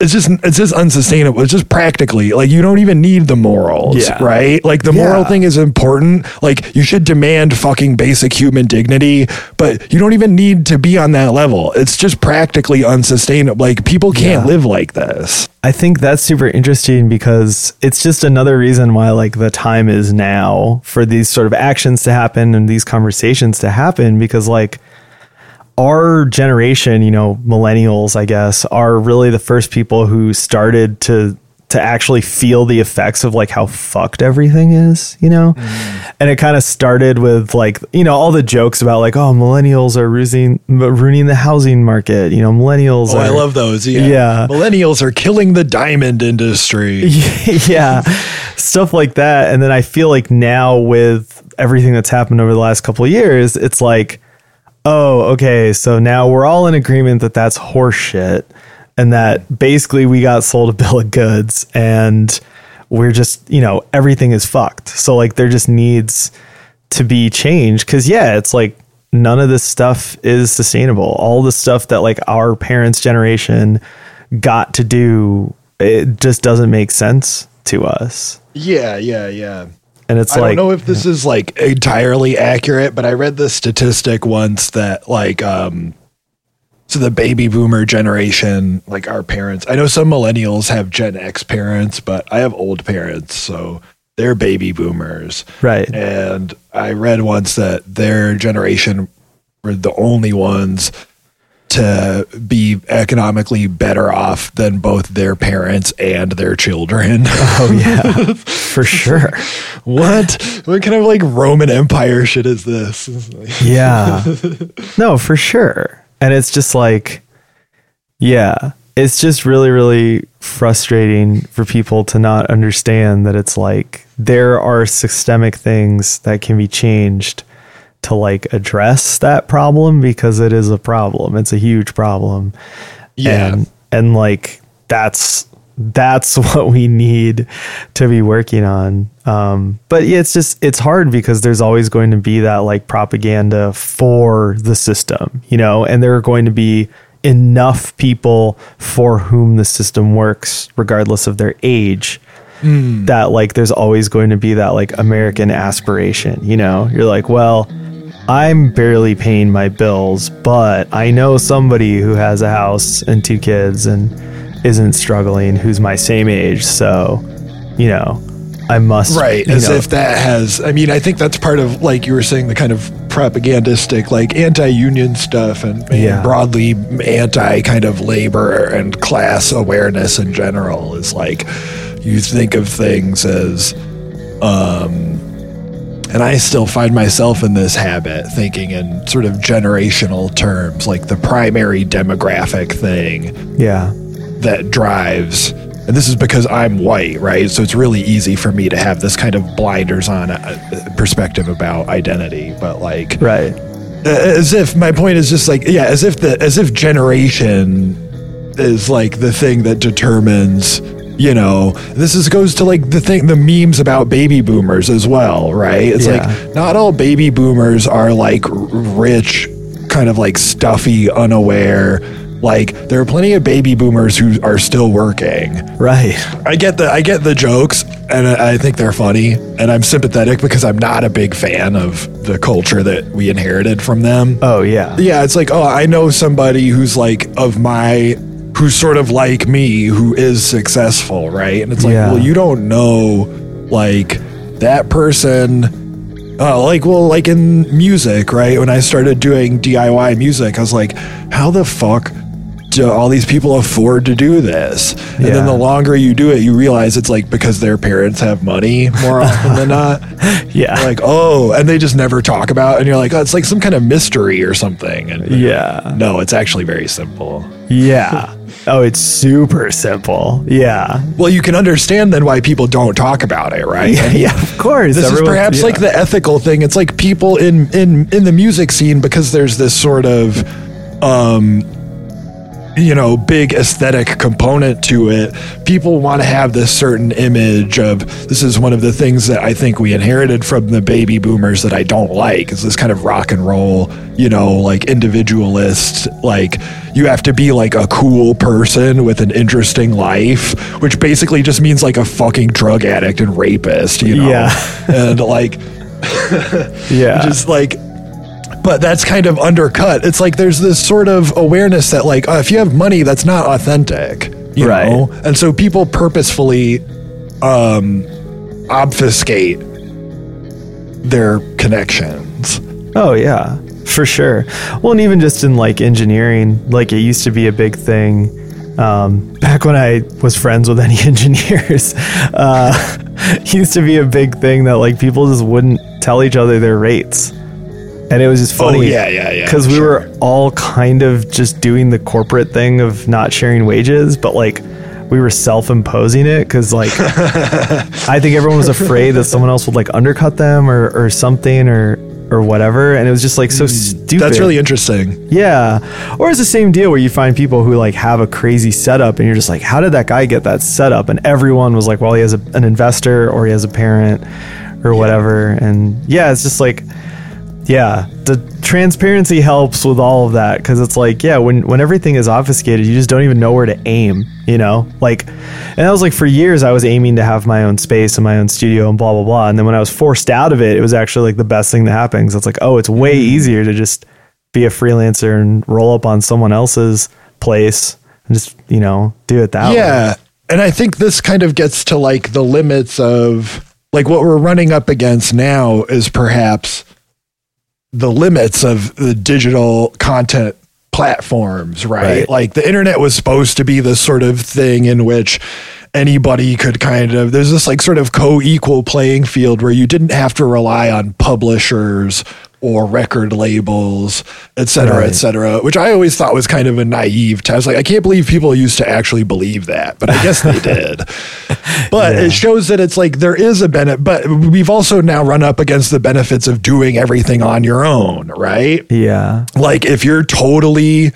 it's just it's just unsustainable. It's just practically like you don't even need the morals, Yeah. right? Like the moral thing is important. Like you should demand fucking basic human dignity, but you don't even need to be on that level. It's just practically unsustainable. Like people can't Yeah. live like this. I think that's super interesting because it's just another reason why like the time is now for these sort of actions to happen and these conversations to happen because like our generation, you know, millennials, I guess, are really the first people who started to to actually feel the effects of like how fucked everything is, you know? Mm-hmm. And it kind of started with like, you know, all the jokes about like, oh, millennials are ruining ruining the housing market, you know, millennials Oh, I love those. Yeah. Yeah. Millennials are killing the diamond industry. yeah, stuff like that. And then I feel like now with everything that's happened over the last couple of years, it's like, oh, okay, so now we're all in agreement that that's horseshit, and that basically we got sold a bill of goods, and we're just, you know, everything is fucked. So like, there just needs to be change because yeah, it's like none of this stuff is sustainable. All the stuff that like our parents' generation got to do, it just doesn't make sense to us. Yeah, yeah, yeah. And it's I like, don't know if this is like entirely accurate, but I read the statistic once that like um so the baby boomer generation, like our parents. I know some millennials have Gen X parents, but I have old parents, so they're baby boomers. right, And I read once that their generation were the only ones to be economically better off than both their parents and their children. oh yeah, for sure, What? What kind of like Roman Empire shit is this? yeah, no, for sure. And it's just like, yeah, it's just really, really frustrating for people to not understand that it's like there are systemic things that can be changed to like address that problem because it is a problem. It's a huge problem. Yeah. And and like that's that's what we need to be working on. Um, but yeah, it's just it's hard because there's always going to be that like propaganda for the system, you know, and there are going to be enough people for whom the system works, regardless of their age. That like there's always going to be that like American aspiration, you know. You're like, well, I'm barely paying my bills, but I know somebody who has a house and two kids and isn't struggling who's my same age. So, you know, I must. right. As know- if that has, I mean, I think that's part of, like you were saying, the kind of propagandistic, like anti union stuff and, and Yeah. broadly anti kind of labor and class awareness in general is like you think of things as, um, and I still find myself in this habit thinking in sort of generational terms, like the primary demographic thing Yeah. that drives and this is because I'm white, right? So it's really easy for me to have this kind of blinders on uh, perspective about identity, but like Right. as if my point is just like yeah, as if the as if generation is like the thing that determines you know this is goes to like the thing the memes about baby boomers as well right it's Yeah. like not all baby boomers are like rich kind of like stuffy unaware like there are plenty of baby boomers who are still working Right. I get the I get the jokes and I I think they're funny and I'm sympathetic because I'm not a big fan of the culture that we inherited from them. Oh, yeah. yeah, it's like, oh, I know somebody who's like of my who's sort of like me who is successful, right? And it's like, Yeah. well, you don't know like that person uh, like well like in music right when i started doing diy music i was like how the fuck do all these people afford to do this and then the longer you do it you realize it's like because their parents have money more often than not Yeah. like oh and they just never talk about it, and you're like oh it's like some kind of mystery or something and yeah. no it's actually very simple Yeah. Oh, it's super simple. Yeah. well you can understand then why people don't talk about it right Yeah, yeah of course. this is perhaps yeah. like the ethical thing it's like people in in in the music scene because there's this sort of um you know big aesthetic component to it people want to have this certain image of this is one of the things that i think we inherited from the baby boomers that i don't like is this kind of rock and roll you know like individualist like you have to be like a cool person with an interesting life which basically just means like a fucking drug addict and rapist you know Yeah. and like Yeah. just like but that's kind of undercut it's like there's this sort of awareness that like uh, if you have money that's not authentic you Right. know and so people purposefully um obfuscate their connections Oh yeah, for sure. Well, and even just in like engineering, like it used to be a big thing. Um, back when I was friends with any engineers, uh, used to be a big thing that like people just wouldn't tell each other their rates, and it was just funny. Oh, yeah, yeah, yeah, Because we sure. were all kind of just doing the corporate thing of not sharing wages, but like we were self-imposing it because like I think everyone was afraid that someone else would like undercut them or, or something or or whatever, and it was just like so stupid. Mm, that's really interesting yeah. Or it's the same deal where you find people who like have a crazy setup, and you're just like, how did that guy get that setup? And everyone was like, well, he has a, an investor or he has a parent or whatever, and yeah, it's just like. Yeah, the transparency helps with all of that because it's like, yeah, when when everything is obfuscated, you just don't even know where to aim, you know? Like, and that was like for years, I was aiming to have my own space and my own studio and blah blah blah. And then when I was forced out of it, it was actually like the best thing that happened. 'cause it's like, oh, it's way mm. easier to just be a freelancer and roll up on someone else's place and just you know do it that way. yeah and i think this kind of gets to like the limits of like what we're running up against now is perhaps the limits of the digital content platforms right? Right. like the internet was supposed to be this sort of thing in which anybody could kind of there's this like sort of co-equal playing field where you didn't have to rely on publishers or record labels, et cetera, et cetera, which I always thought was kind of a naive. test. like, I can't believe people used to actually believe that, but I guess they did. But it shows that it's like there is a benefit, but we've also now run up against the benefits of doing everything on your own, right? yeah, Like if you're totally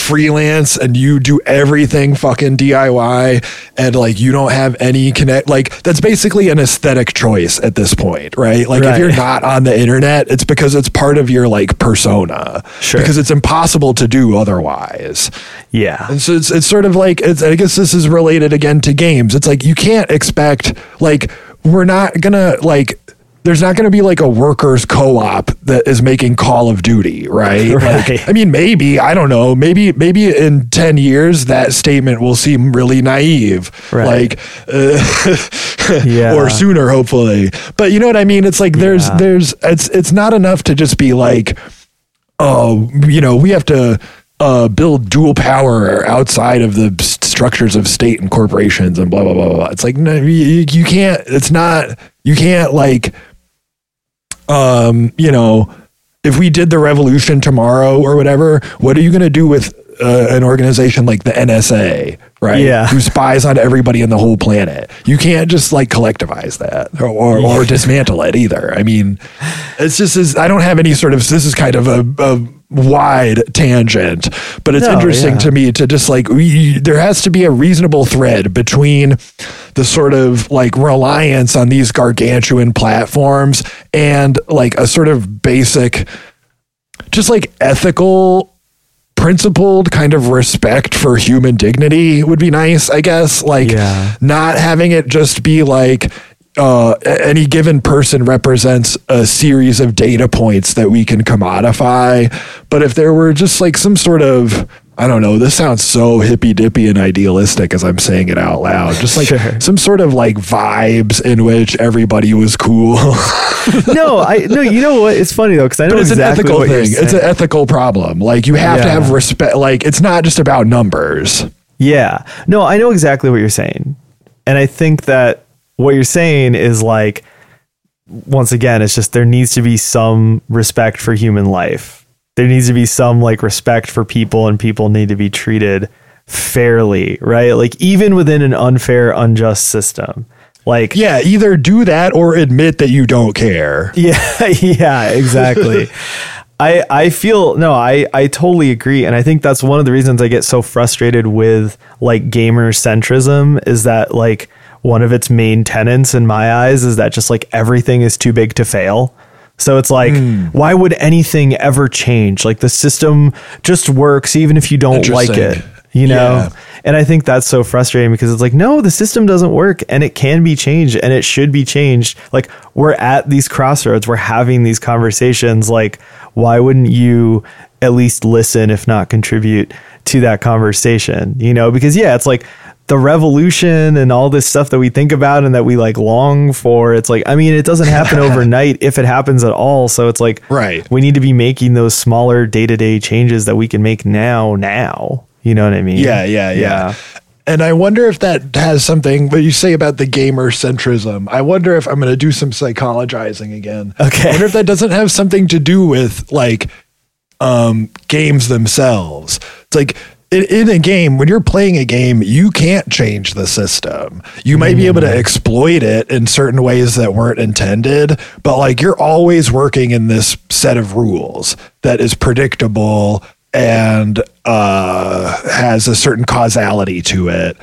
freelance and you do everything fucking DIY and like you don't have any connect like that's basically an aesthetic choice at this point, right? Like if you're not on the internet, it's because it's part of your like persona. Sure. Because it's impossible to do otherwise. yeah, And so it's, it's sort of like it's, I guess this is related again to games. It's like you can't expect like we're not gonna like there's not gonna be like a workers co-op that is making Call of Duty, right? Right. Like, I mean, maybe I don't know. Maybe maybe in ten years that statement will seem really naive, Right. like uh, Yeah. or sooner, hopefully. But you know what I mean? It's like there's Yeah. there's it's it's not enough to just be like oh, you know, we have to uh, build dual power outside of the s- structures of state and corporations and blah blah blah blah. It's like no, you, you can't. It's not. You can't like, um, you know, if we did the revolution tomorrow or whatever, what are you going to do with uh, an organization like the NSA, right? Yeah. Who spies on everybody in the whole planet. You can't just like collectivize that or, or, or dismantle it either. I mean, it's just, is, I don't have any sort of, this is kind of a, a wide tangent, but it's No, interesting yeah. to me to just like, we, there has to be a reasonable thread between the sort of like reliance on these gargantuan platforms and like a sort of basic, just like ethical principled kind of respect for human dignity would be nice, I guess. Like Yeah. not having it just be like uh, any given person represents a series of data points that we can commodify. But if there were just like some sort of I don't know. This sounds so hippy dippy and idealistic as I'm saying it out loud. Just like Sure. some sort of like vibes in which everybody was cool. no, I no. You know what? It's funny though because I know but it's exactly an ethical thing. It's an ethical problem. Like you have to have respect. Like it's not just about numbers. Yeah. No, I know exactly what you're saying. And I think that what you're saying is like, once again, it's just there needs to be some respect for human life. There needs to be some like respect for people, and people need to be treated fairly, right? Like, even within an unfair, unjust system. Like, Yeah, either do that or admit that you don't care. yeah, yeah, exactly. I, I feel no I, I totally agree and I think that's one of the reasons I get so frustrated with like gamer centrism is that like one of its main tenets in my eyes is that just like everything is too big to fail so it's like hmm. why would anything ever change like the system just works even if you don't like it you know Yeah. and I think that's so frustrating because it's like, no, the system doesn't work and it can be changed and it should be changed. Like, we're at these crossroads, we're having these conversations. Like, why wouldn't you at least listen, if not contribute to that conversation? You know, because yeah, it's like the revolution and all this stuff that we think about and that we like long for. It's like, I mean, it doesn't happen overnight if it happens at all. So it's like, Right. we need to be making those smaller day to day changes that we can make now, now. You know what I mean? Yeah, yeah, yeah. And I wonder if that has something, what you say about the gamer centrism. I wonder if I'm going to do some psychologizing again. Okay. I wonder if that doesn't have something to do with like um, games themselves. It's like in, in a game, when you're playing a game, you can't change the system. You might be able to exploit it in certain ways that weren't intended, but like you're always working in this set of rules that is predictable and uh, has a certain causality to it.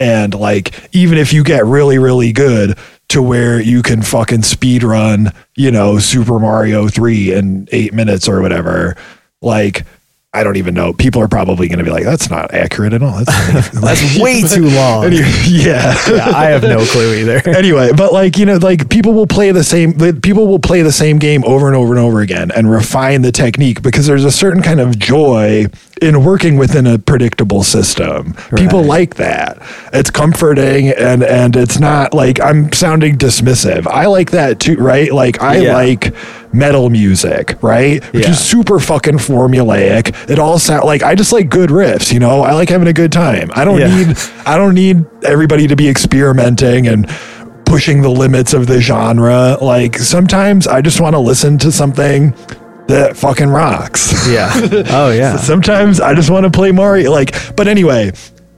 And like, even if you get really, really good to where you can fucking speed run, you know, Super Mario 3 in eight minutes or whatever, like, I don't even know. People are probably going to be like, that's not accurate at all. That's, That's way too long. Anyway, yeah. yeah, I have no clue either. anyway, but like you know, like people will play the same. People will play the same game over and over and over again and refine the technique because there's a certain kind of joy in working within a predictable system. People like that. It's comforting and and it's not like I'm sounding dismissive. I like that too, right? Like I Yeah. like metal music, right? Which Yeah. is super fucking formulaic. It all sound like I just like good riffs, you know? I like having a good time. I don't Yeah. need I don't need everybody to be experimenting and pushing the limits of the genre. Like sometimes I just want to listen to something that fucking rocks. Yeah. Oh yeah. Sometimes I just want to play Mario. Like, but anyway,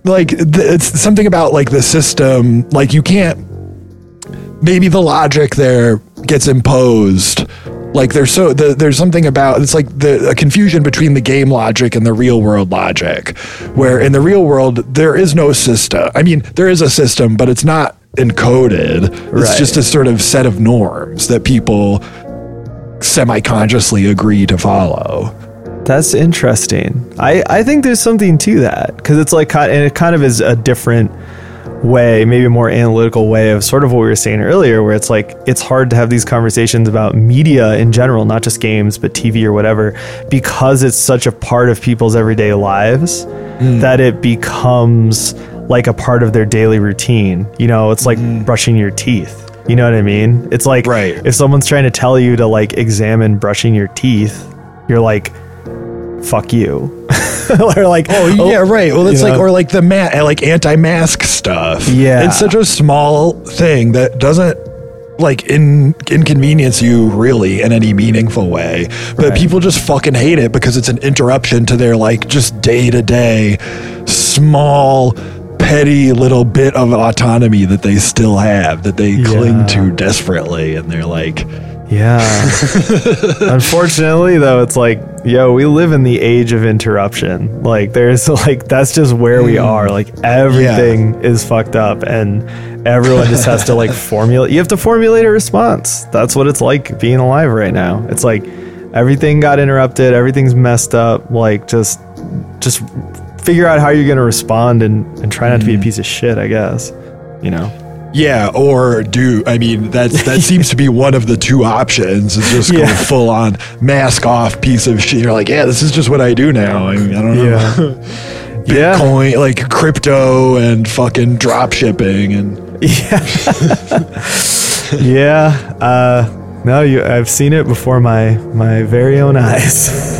like it's something about like the system. Like you can't. Maybe the logic there gets imposed. Like there's so the, there's something about it's like the a confusion between the game logic and the real world logic, where in the real world there is no system. I mean, there is a system, but it's not encoded. It's Right. just a sort of set of norms that people semi-consciously agree to follow. That's interesting. I, I think there's something to that because it's like, and it kind of is a different way, maybe a more analytical way of sort of what we were saying earlier, where it's like it's hard to have these conversations about media in general, not just games, but TV or whatever, because it's such a part of people's everyday lives hmm. that it becomes like a part of their daily routine. You know, it's like hmm. brushing your teeth. You know what I mean? It's like Right. if someone's trying to tell you to like examine brushing your teeth, you're like, fuck you. or like, Oh yeah, oh, right. Well, it's like know? or like the ma- like anti-mask stuff. Yeah. it's such a small thing that doesn't like in inconvenience you really in any meaningful way. But Right. people just fucking hate it because it's an interruption to their like just day to day small petty little bit of autonomy that they still have that they cling to desperately and they're like Yeah. Unfortunately, though, it's like, yo, we live in the age of interruption. Like, there's like, that's just where we mm. are. Like, everything is fucked up, and everyone just has to like formulate. You have to formulate a response. That's what it's like being alive right now. It's like everything got interrupted, everything's messed up. Like, just, just figure out how you're gonna respond and and try not to be a mm. piece of shit. I guess. You know. Yeah, or do I mean that's that seems to be one of the two options is just go full on mask off piece of shit. You're like, yeah, this is just what I do now. I, mean, I don't know. Yeah. Yeah. Bitcoin, like crypto and fucking drop shipping and yeah, yeah. Uh, no, you. I've seen it before my my very own eyes.